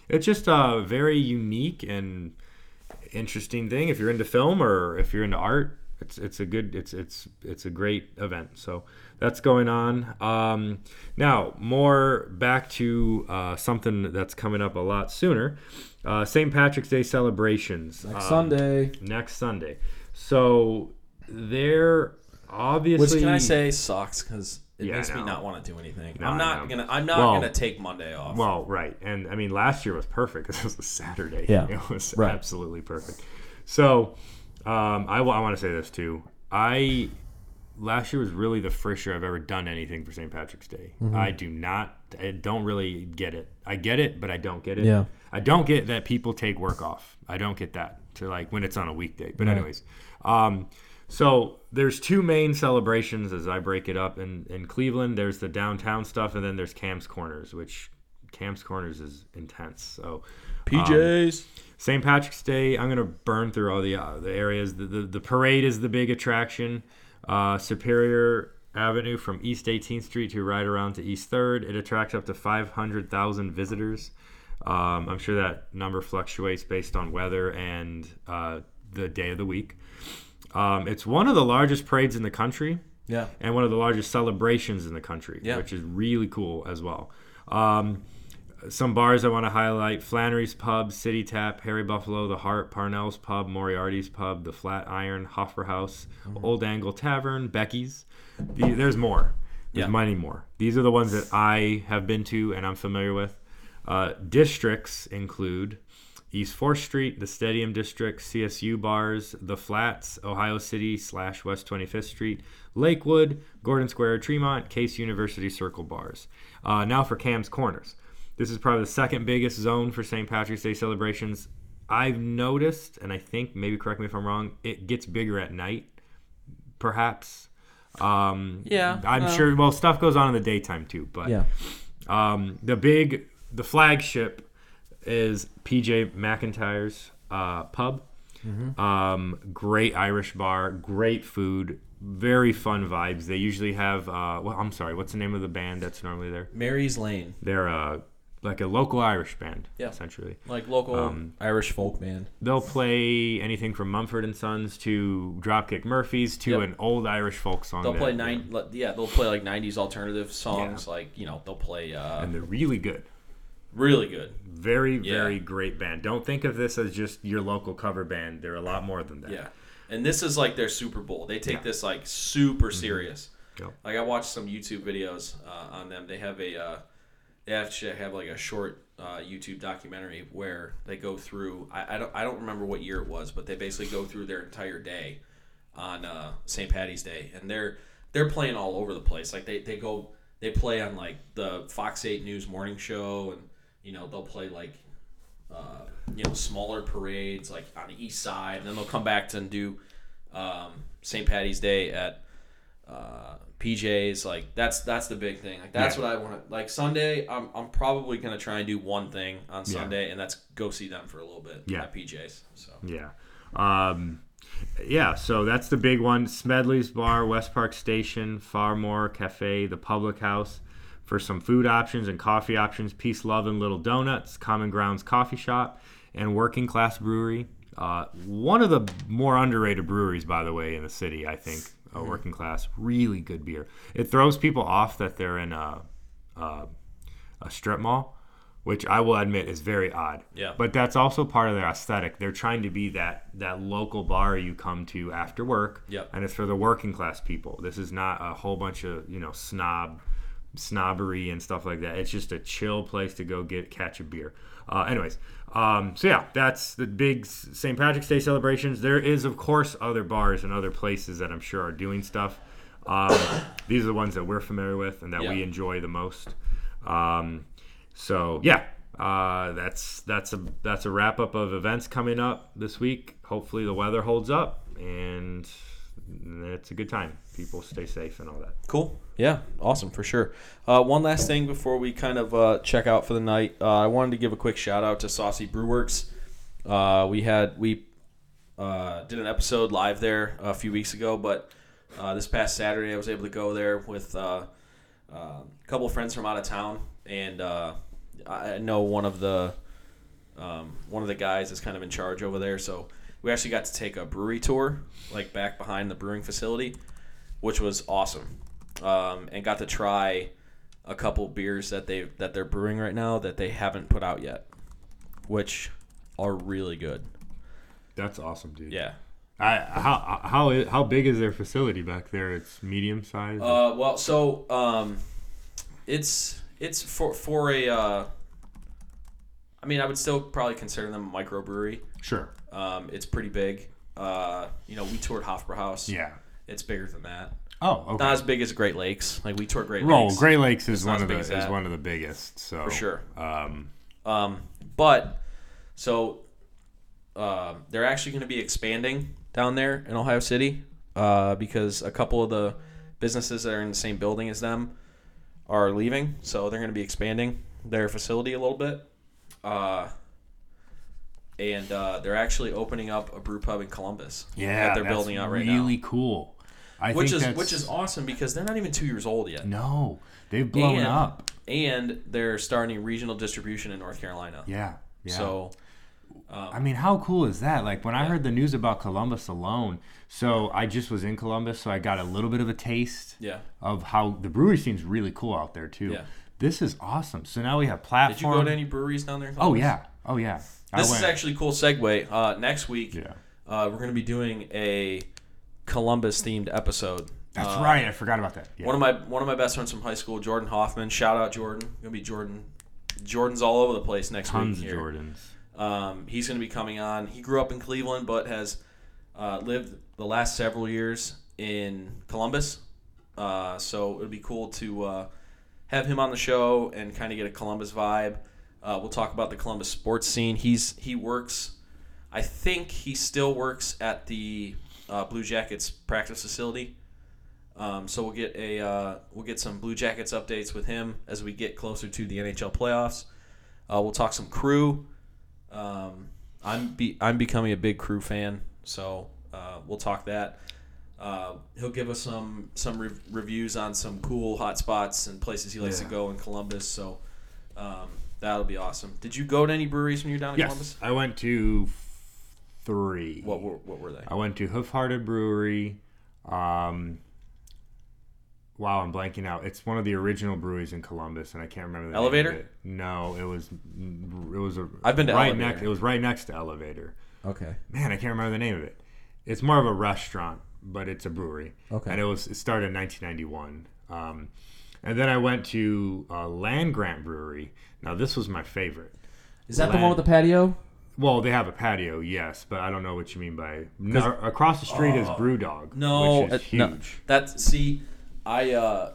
C: it's just a very unique and interesting thing. If you're into film or if you're into art it's it's a good it's it's it's a great event. So that's going on. Um, now more back to uh, something that's coming up a lot sooner. Uh, st patrick's day celebrations
E: Next
C: um,
E: Sunday.
C: next sunday. So they're obviously
B: Which can I say sucks because it
C: Yeah,
B: makes me not want to do anything.
C: No,
B: I'm not gonna. I'm not
C: Well-
B: gonna take Monday off.
C: Well, right, and I mean last year was perfect because it was a Saturday.
E: Yeah.
C: it was
E: Right.
C: absolutely perfect. So, um, I, want to say this too. I last year was really the first year I've ever done anything for St. Patrick's Day.
E: Mm-hmm.
C: I do not, I don't really get it. I get it, but I don't get it.
E: Yeah.
C: I don't get that people take work off. I don't get that to like when it's on a weekday. But
E: Right.
C: anyways, um, so there's two main celebrations as I break it up in in Cleveland. There's the downtown stuff, and then there's Kamm's Corners, which Kamm's Corners is intense. So
B: PJs.
C: St. Patrick's Day, I'm gonna burn through all the uh, the areas. The, the the parade is the big attraction. Uh, Superior Avenue from East 18th Street to right around to East Third. It attracts up to 500,000 visitors. Um, I'm sure that number fluctuates based on weather and uh, the day of the week. Um, it's one of the largest parades in the country
B: yeah.
C: and one of the largest celebrations in the country,
B: Yeah.
C: which is really cool as well. Um, some bars I want to highlight Flannery's Pub, City Tap, Harry Buffalo, The Heart, Parnell's Pub, Moriarty's Pub, The Flat Iron, Hoffer House,
B: Mm-hmm.
C: Old Angle Tavern, Becky's. The, there's more. There's
B: Yeah.
C: many more. These are the ones that I have been to and I'm familiar with. Uh, districts include East 4th Street, the Stadium District, CSU Bars, The Flats, Ohio City slash West 25th Street, Lakewood, Gordon Square, Tremont, Case University Circle Bars. Uh, now for Kamm's Corners. This is probably the second biggest zone for St. Patrick's Day celebrations. I've noticed, and I think, maybe correct me if I'm wrong, it gets bigger at night, perhaps. Um,
B: Yeah,
C: I'm
B: well-
C: sure, well, stuff goes on in the daytime too, but
E: Yeah.
C: um, the big, the flagship is PJ McIntyre's uh, pub. Um, great Irish bar, great food, very fun vibes. They usually have. Uh, well, I'm sorry, what's the name of the band that's normally there?
B: Mary's Lane,
C: They're uh, like a local Irish band,
B: Yeah.
C: essentially.
B: like local
C: Um,
B: Irish folk band.
C: They'll play anything from Mumford and Sons to Dropkick Murphys to
B: Yep.
C: an old Irish folk song.
B: They'll
C: that-
B: play nine. le- Yeah, they'll play like '90s alternative songs. Like you know, they'll play uh,
C: and they're really good.
B: Really good.
C: Very,
B: Yeah.
C: very great band. Don't think of this as just your local cover band. They're a lot more than that.
B: Yeah, and this is like their Super Bowl. They take this like super serious.
C: Yep.
B: Like I watched some YouTube videos uh, on them. They have a uh, they actually have like a short uh, YouTube documentary where they go through. I, I don't I don't remember what year it was, but they basically go through their entire day on uh, St. Patty's Day, and they're they're playing all over the place. Like they, they go they play on like the Fox Eight News morning show, and you know they'll play like uh, you know smaller parades like on the east side, and then they'll come back to and do um, St. Patty's Day at uh, PJ's. Like that's that's the big thing. Like that's
C: Yeah.
B: what I want. to Like Sunday, I'm, I'm probably gonna try and do one thing on
C: Yeah.
B: Sunday, and that's go see them for a little bit
C: Yeah.
B: at PJ's. So
C: Yeah. Um, yeah, so that's the big one. Smedley's Bar, West Park Station, Farmore Cafe, the Public House. For some food options and coffee options, Peace, Love, and Little Donuts, Common Grounds Coffee Shop, and Working Class Brewery. Uh, one of the more underrated breweries, by the way, in the city, I think. Uh, working class, really good beer. It throws people off that they're in a, a, a strip mall which I will admit is very odd.
B: Yeah.
C: But that's also part of their aesthetic. They're trying to be that that local bar you come to after work.
B: Yep.
C: And it's for the working class people. This is not a whole bunch of you know snob snobbery and stuff like that. It's just a chill place to go get catch a beer. Uh, anyways, um, so yeah, that's the big St. Patrick's Day celebrations. There is of course other bars and other places that I'm sure are doing stuff. Um, these are the ones that we're familiar with and that we enjoy the most. Um, so yeah, uh, that's that's a that's a wrap up of events coming up this week. Hopefully the weather holds up and it's a good time. People stay safe and all that.
B: Cool. Yeah, awesome for sure. Uh, one last thing before we kind of uh, check out for the night, uh, I wanted to give a quick shout out to Saucy Brewworks. Uh, we had we uh, did an episode live there a few weeks ago, but uh, this past Saturday I was able to go there with a couple of friends from out of town, and I know one of the um, one of the guys is kind of in charge over there, so we actually got to take a brewery tour, like back behind the brewing facility, which was awesome, um, and got to try a couple beers that they that they're brewing right now that they haven't put out yet, which are really good.
C: That's awesome, dude.
B: Yeah.
C: I, how how how big is their facility back there? It's medium size.
B: Uh, well, so um, it's it's for for a. Uh, I mean, I would still probably consider them a microbrewery.
C: sure.
B: Um, it's pretty big. Uh, you know, we toured Hofbrauhaus.
C: Yeah.
B: It's bigger than that.
C: Oh, okay.
B: Not as big as Great Lakes. Like we toured Great. Lakes.
C: Great Lakes is one of the is
B: that.
C: one of the biggest. So
B: For sure.
C: Um,
B: Um, but so uh, they're actually going to be expanding down there in Ohio City uh, because a couple of the businesses that are in the same building as them are leaving, so they're going to be expanding their facility a little bit. Uh, and uh, they're actually opening up a brew pub in Columbus.
C: yeah,
B: that they're
C: that's
B: building out right
C: really
B: now, Really
C: cool. I
B: which is
C: that's-
B: which is awesome because they're not even two years old yet,
C: no, they've blown
B: And-
C: up.
B: and they're starting regional distribution in North Carolina.
C: Yeah. Yeah.
B: So
C: I mean, how cool is that? Like when I heard the news about Columbus alone, so I just was in Columbus, so I got a little bit of a taste
B: yeah.
C: of how the brewery seems really cool out there too.
B: Yeah.
C: This is awesome. So now we have platform.
B: Did you go to any breweries down there?
C: Oh yeah. Oh yeah.
B: This is actually a cool segue. Uh, next week,
C: Yeah.
B: uh, we're going to be doing a Columbus themed episode.
C: That's
B: Uh,
C: right. I forgot about that. Yeah.
B: One of my one of my best friends from high school, Jordan Hoffman. Shout out Jordan. Gonna be Jordan. Jordan's all over the place next
C: Tons
B: week.
C: of. Jordans.
B: Um, he's going to be coming on. He grew up in Cleveland, but has uh, lived the last several years in Columbus. Uh, so it would be cool to uh, have him on the show and kind of get a Columbus vibe. Uh, we'll talk about the Columbus sports scene. He's he works. I think he still works at the uh, Blue Jackets practice facility. Um, so we'll get a uh, we'll get some Blue Jackets updates with him as we get closer to the NHL playoffs. Uh, we'll talk some crew. Um, I'm be, I'm becoming a big crew fan, so uh, we'll talk that. Uh, he'll give us some some re- reviews on some cool hot spots and places he likes
C: Yeah.
B: to go in Columbus. So um, that'll be awesome. Did you go to any breweries when you were down in
C: Yes.
B: Columbus?
C: I went to three.
B: What were what were they?
C: I went to Hoof Hearted Brewery. Um, wow, I'm blanking out. It's one of the original breweries in Columbus, and I can't remember the name of
B: Elevator?
C: it. No, it was it was a.
B: I've been to
C: right
B: Elevator.
C: next. It was right next to Elevator.
E: Okay.
C: Man, I can't remember the name of it. It's more of a restaurant, but it's a brewery.
E: Okay.
C: And it was it started in 1991. Um, and then I went to uh, Land Grant Brewery. Now this was my favorite.
E: Is that the one with the patio?
C: Well, they have a patio, yes, but I don't know what you mean by. No, across the street is Brewdog.
B: No,
C: which is
B: uh, no.
C: huge.
B: That see, I uh,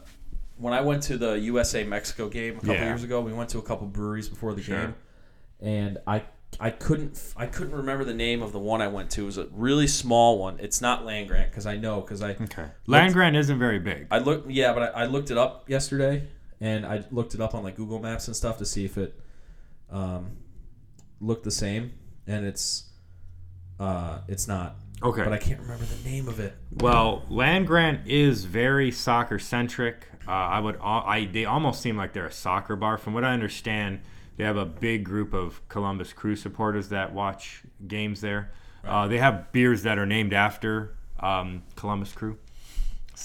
B: when I went to the USA Mexico game a couple
C: Yeah.
B: years ago, we went to a couple breweries before the
C: Sure.
B: game, and I I couldn't I couldn't remember the name of the one I went to. It was a really small one. It's not Land Grant because I know because I
C: Okay. Land Grant isn't very big.
B: I looked yeah, but I, I looked it up yesterday, and I looked it up on like Google Maps and stuff to see if it um, looked the same, and it's uh, it's not.
C: Okay.
B: But I can't remember the name of it.
C: Well, Land Grant is very soccer centric. Uh, I would, I they almost seem like they're a soccer bar. From what I understand, they have a big group of Columbus Crew supporters that watch games there. Uh, they have beers that are named after um, Columbus Crew.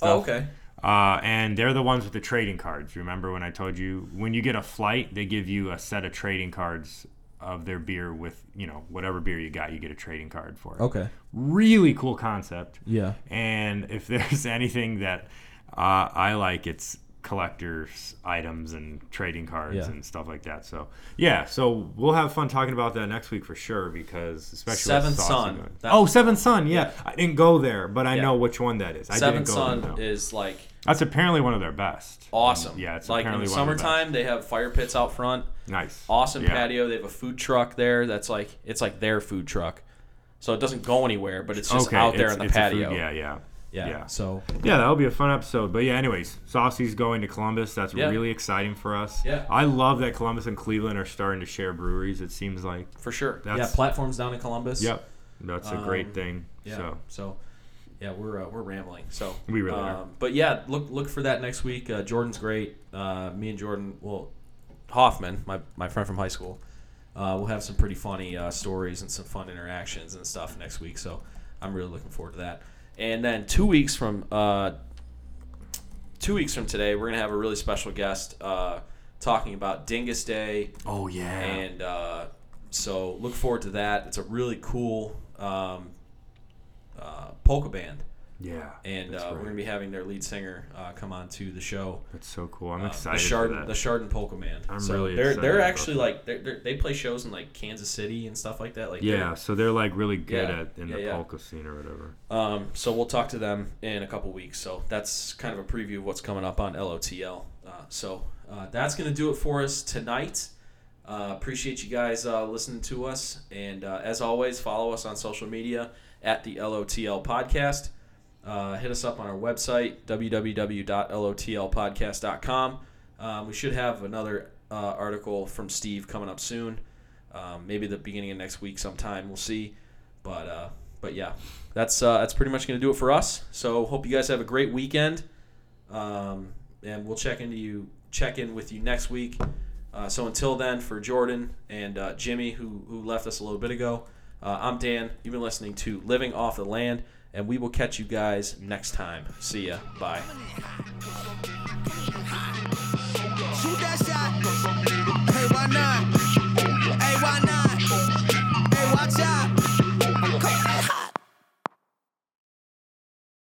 B: Oh, okay.
C: Uh, and they're the ones with the trading cards. Remember when I told you when you get a flight, they give you a set of trading cards of their beer with you know whatever beer you got, you get a trading card for. it.
E: Okay.
C: Really cool concept.
E: Yeah.
C: And if there's anything that uh, I like, it's collectors items and trading cards
E: Yeah.
C: and stuff like that. So yeah, so we'll have fun talking about that next week for sure because especially with
B: Seventh
C: Saucy
B: Son.
C: going. Oh, Seventh Son. Yeah. I didn't go there, but I
B: Yeah.
C: know which one that is. I
B: Seventh
C: didn't go
B: Son
C: there, no.
B: is like
C: That's apparently one of their best.
B: awesome.
C: Yeah, it's
B: like in
C: apparently
B: the
C: one of the
B: summertime they have fire pits out front.
C: Nice.
B: Awesome
C: Yeah.
B: patio. They have a food truck there that's like it's like their food truck. So it doesn't go anywhere, but it's just
C: okay,
B: out there
C: it's-
B: in the patio.
C: food- yeah, yeah.
B: Yeah.
C: yeah.
B: So
C: Yeah, that'll be a fun episode. But yeah, anyways, Saucy's going to Columbus. That's
B: Yeah.
C: really exciting for us.
B: Yeah.
C: I love that Columbus and Cleveland are starting to share breweries. It seems like.
B: for sure. yeah, platforms down in Columbus.
C: Yep. That's a great
B: Um,
C: thing.
B: Yeah.
C: So
B: So, yeah, we're uh, we're rambling. So
C: We really
B: um,
C: are.
B: But yeah, look look for that next week. Uh, Jordan's great. Uh, me and Jordan, well, Hoffman, my my friend from high school, uh, we'll have some pretty funny uh, stories and some fun interactions and stuff next week. So I'm really looking forward to that. And then two weeks from uh, two weeks from today, we're gonna have a really special guest uh, talking about Dingus Day.
C: Oh yeah.
B: And uh, so look forward to that. It's a really cool um, uh, polka band,
C: yeah.
B: and uh, we're gonna be having their lead singer uh, come on to the show.
C: That's so cool. I'm
B: Uh,
C: excited
B: the
C: that.
B: the Chardon Polka Band.
C: I'm
B: so
C: really
B: they're
C: excited
B: they're actually
C: that.
B: like they're, they're, they play shows in like Kansas City and stuff like that. Like
C: yeah, so they're like really good
B: Yeah,
C: at in
B: yeah,
C: the
B: yeah.
C: polka scene or whatever.
B: Um, so we'll talk to them in a couple weeks. So that's kind of a preview of what's coming up on LOTL. Uh, so uh, that's going to do it for us tonight. Uh, appreciate you guys uh, listening to us. And uh, as always, follow us on social media at the LOTL Podcast. Uh, hit us up on our website, www.lotlpodcast.com. Um, we should have another uh, article from Steve coming up soon. Um, maybe the beginning of next week sometime. We'll see. But uh, but yeah, that's uh, that's pretty much going to do it for us. So hope you guys have a great weekend, um, and we'll check into you check in with you next week. Uh, so until then, for Jordan and uh, Jimmy, who who left us a little bit ago, I'm Dan. You've been listening to Living Off the Land, and we will catch you guys next time. See ya. Bye. Hey, why not? Hey, why not? Hey, watch out.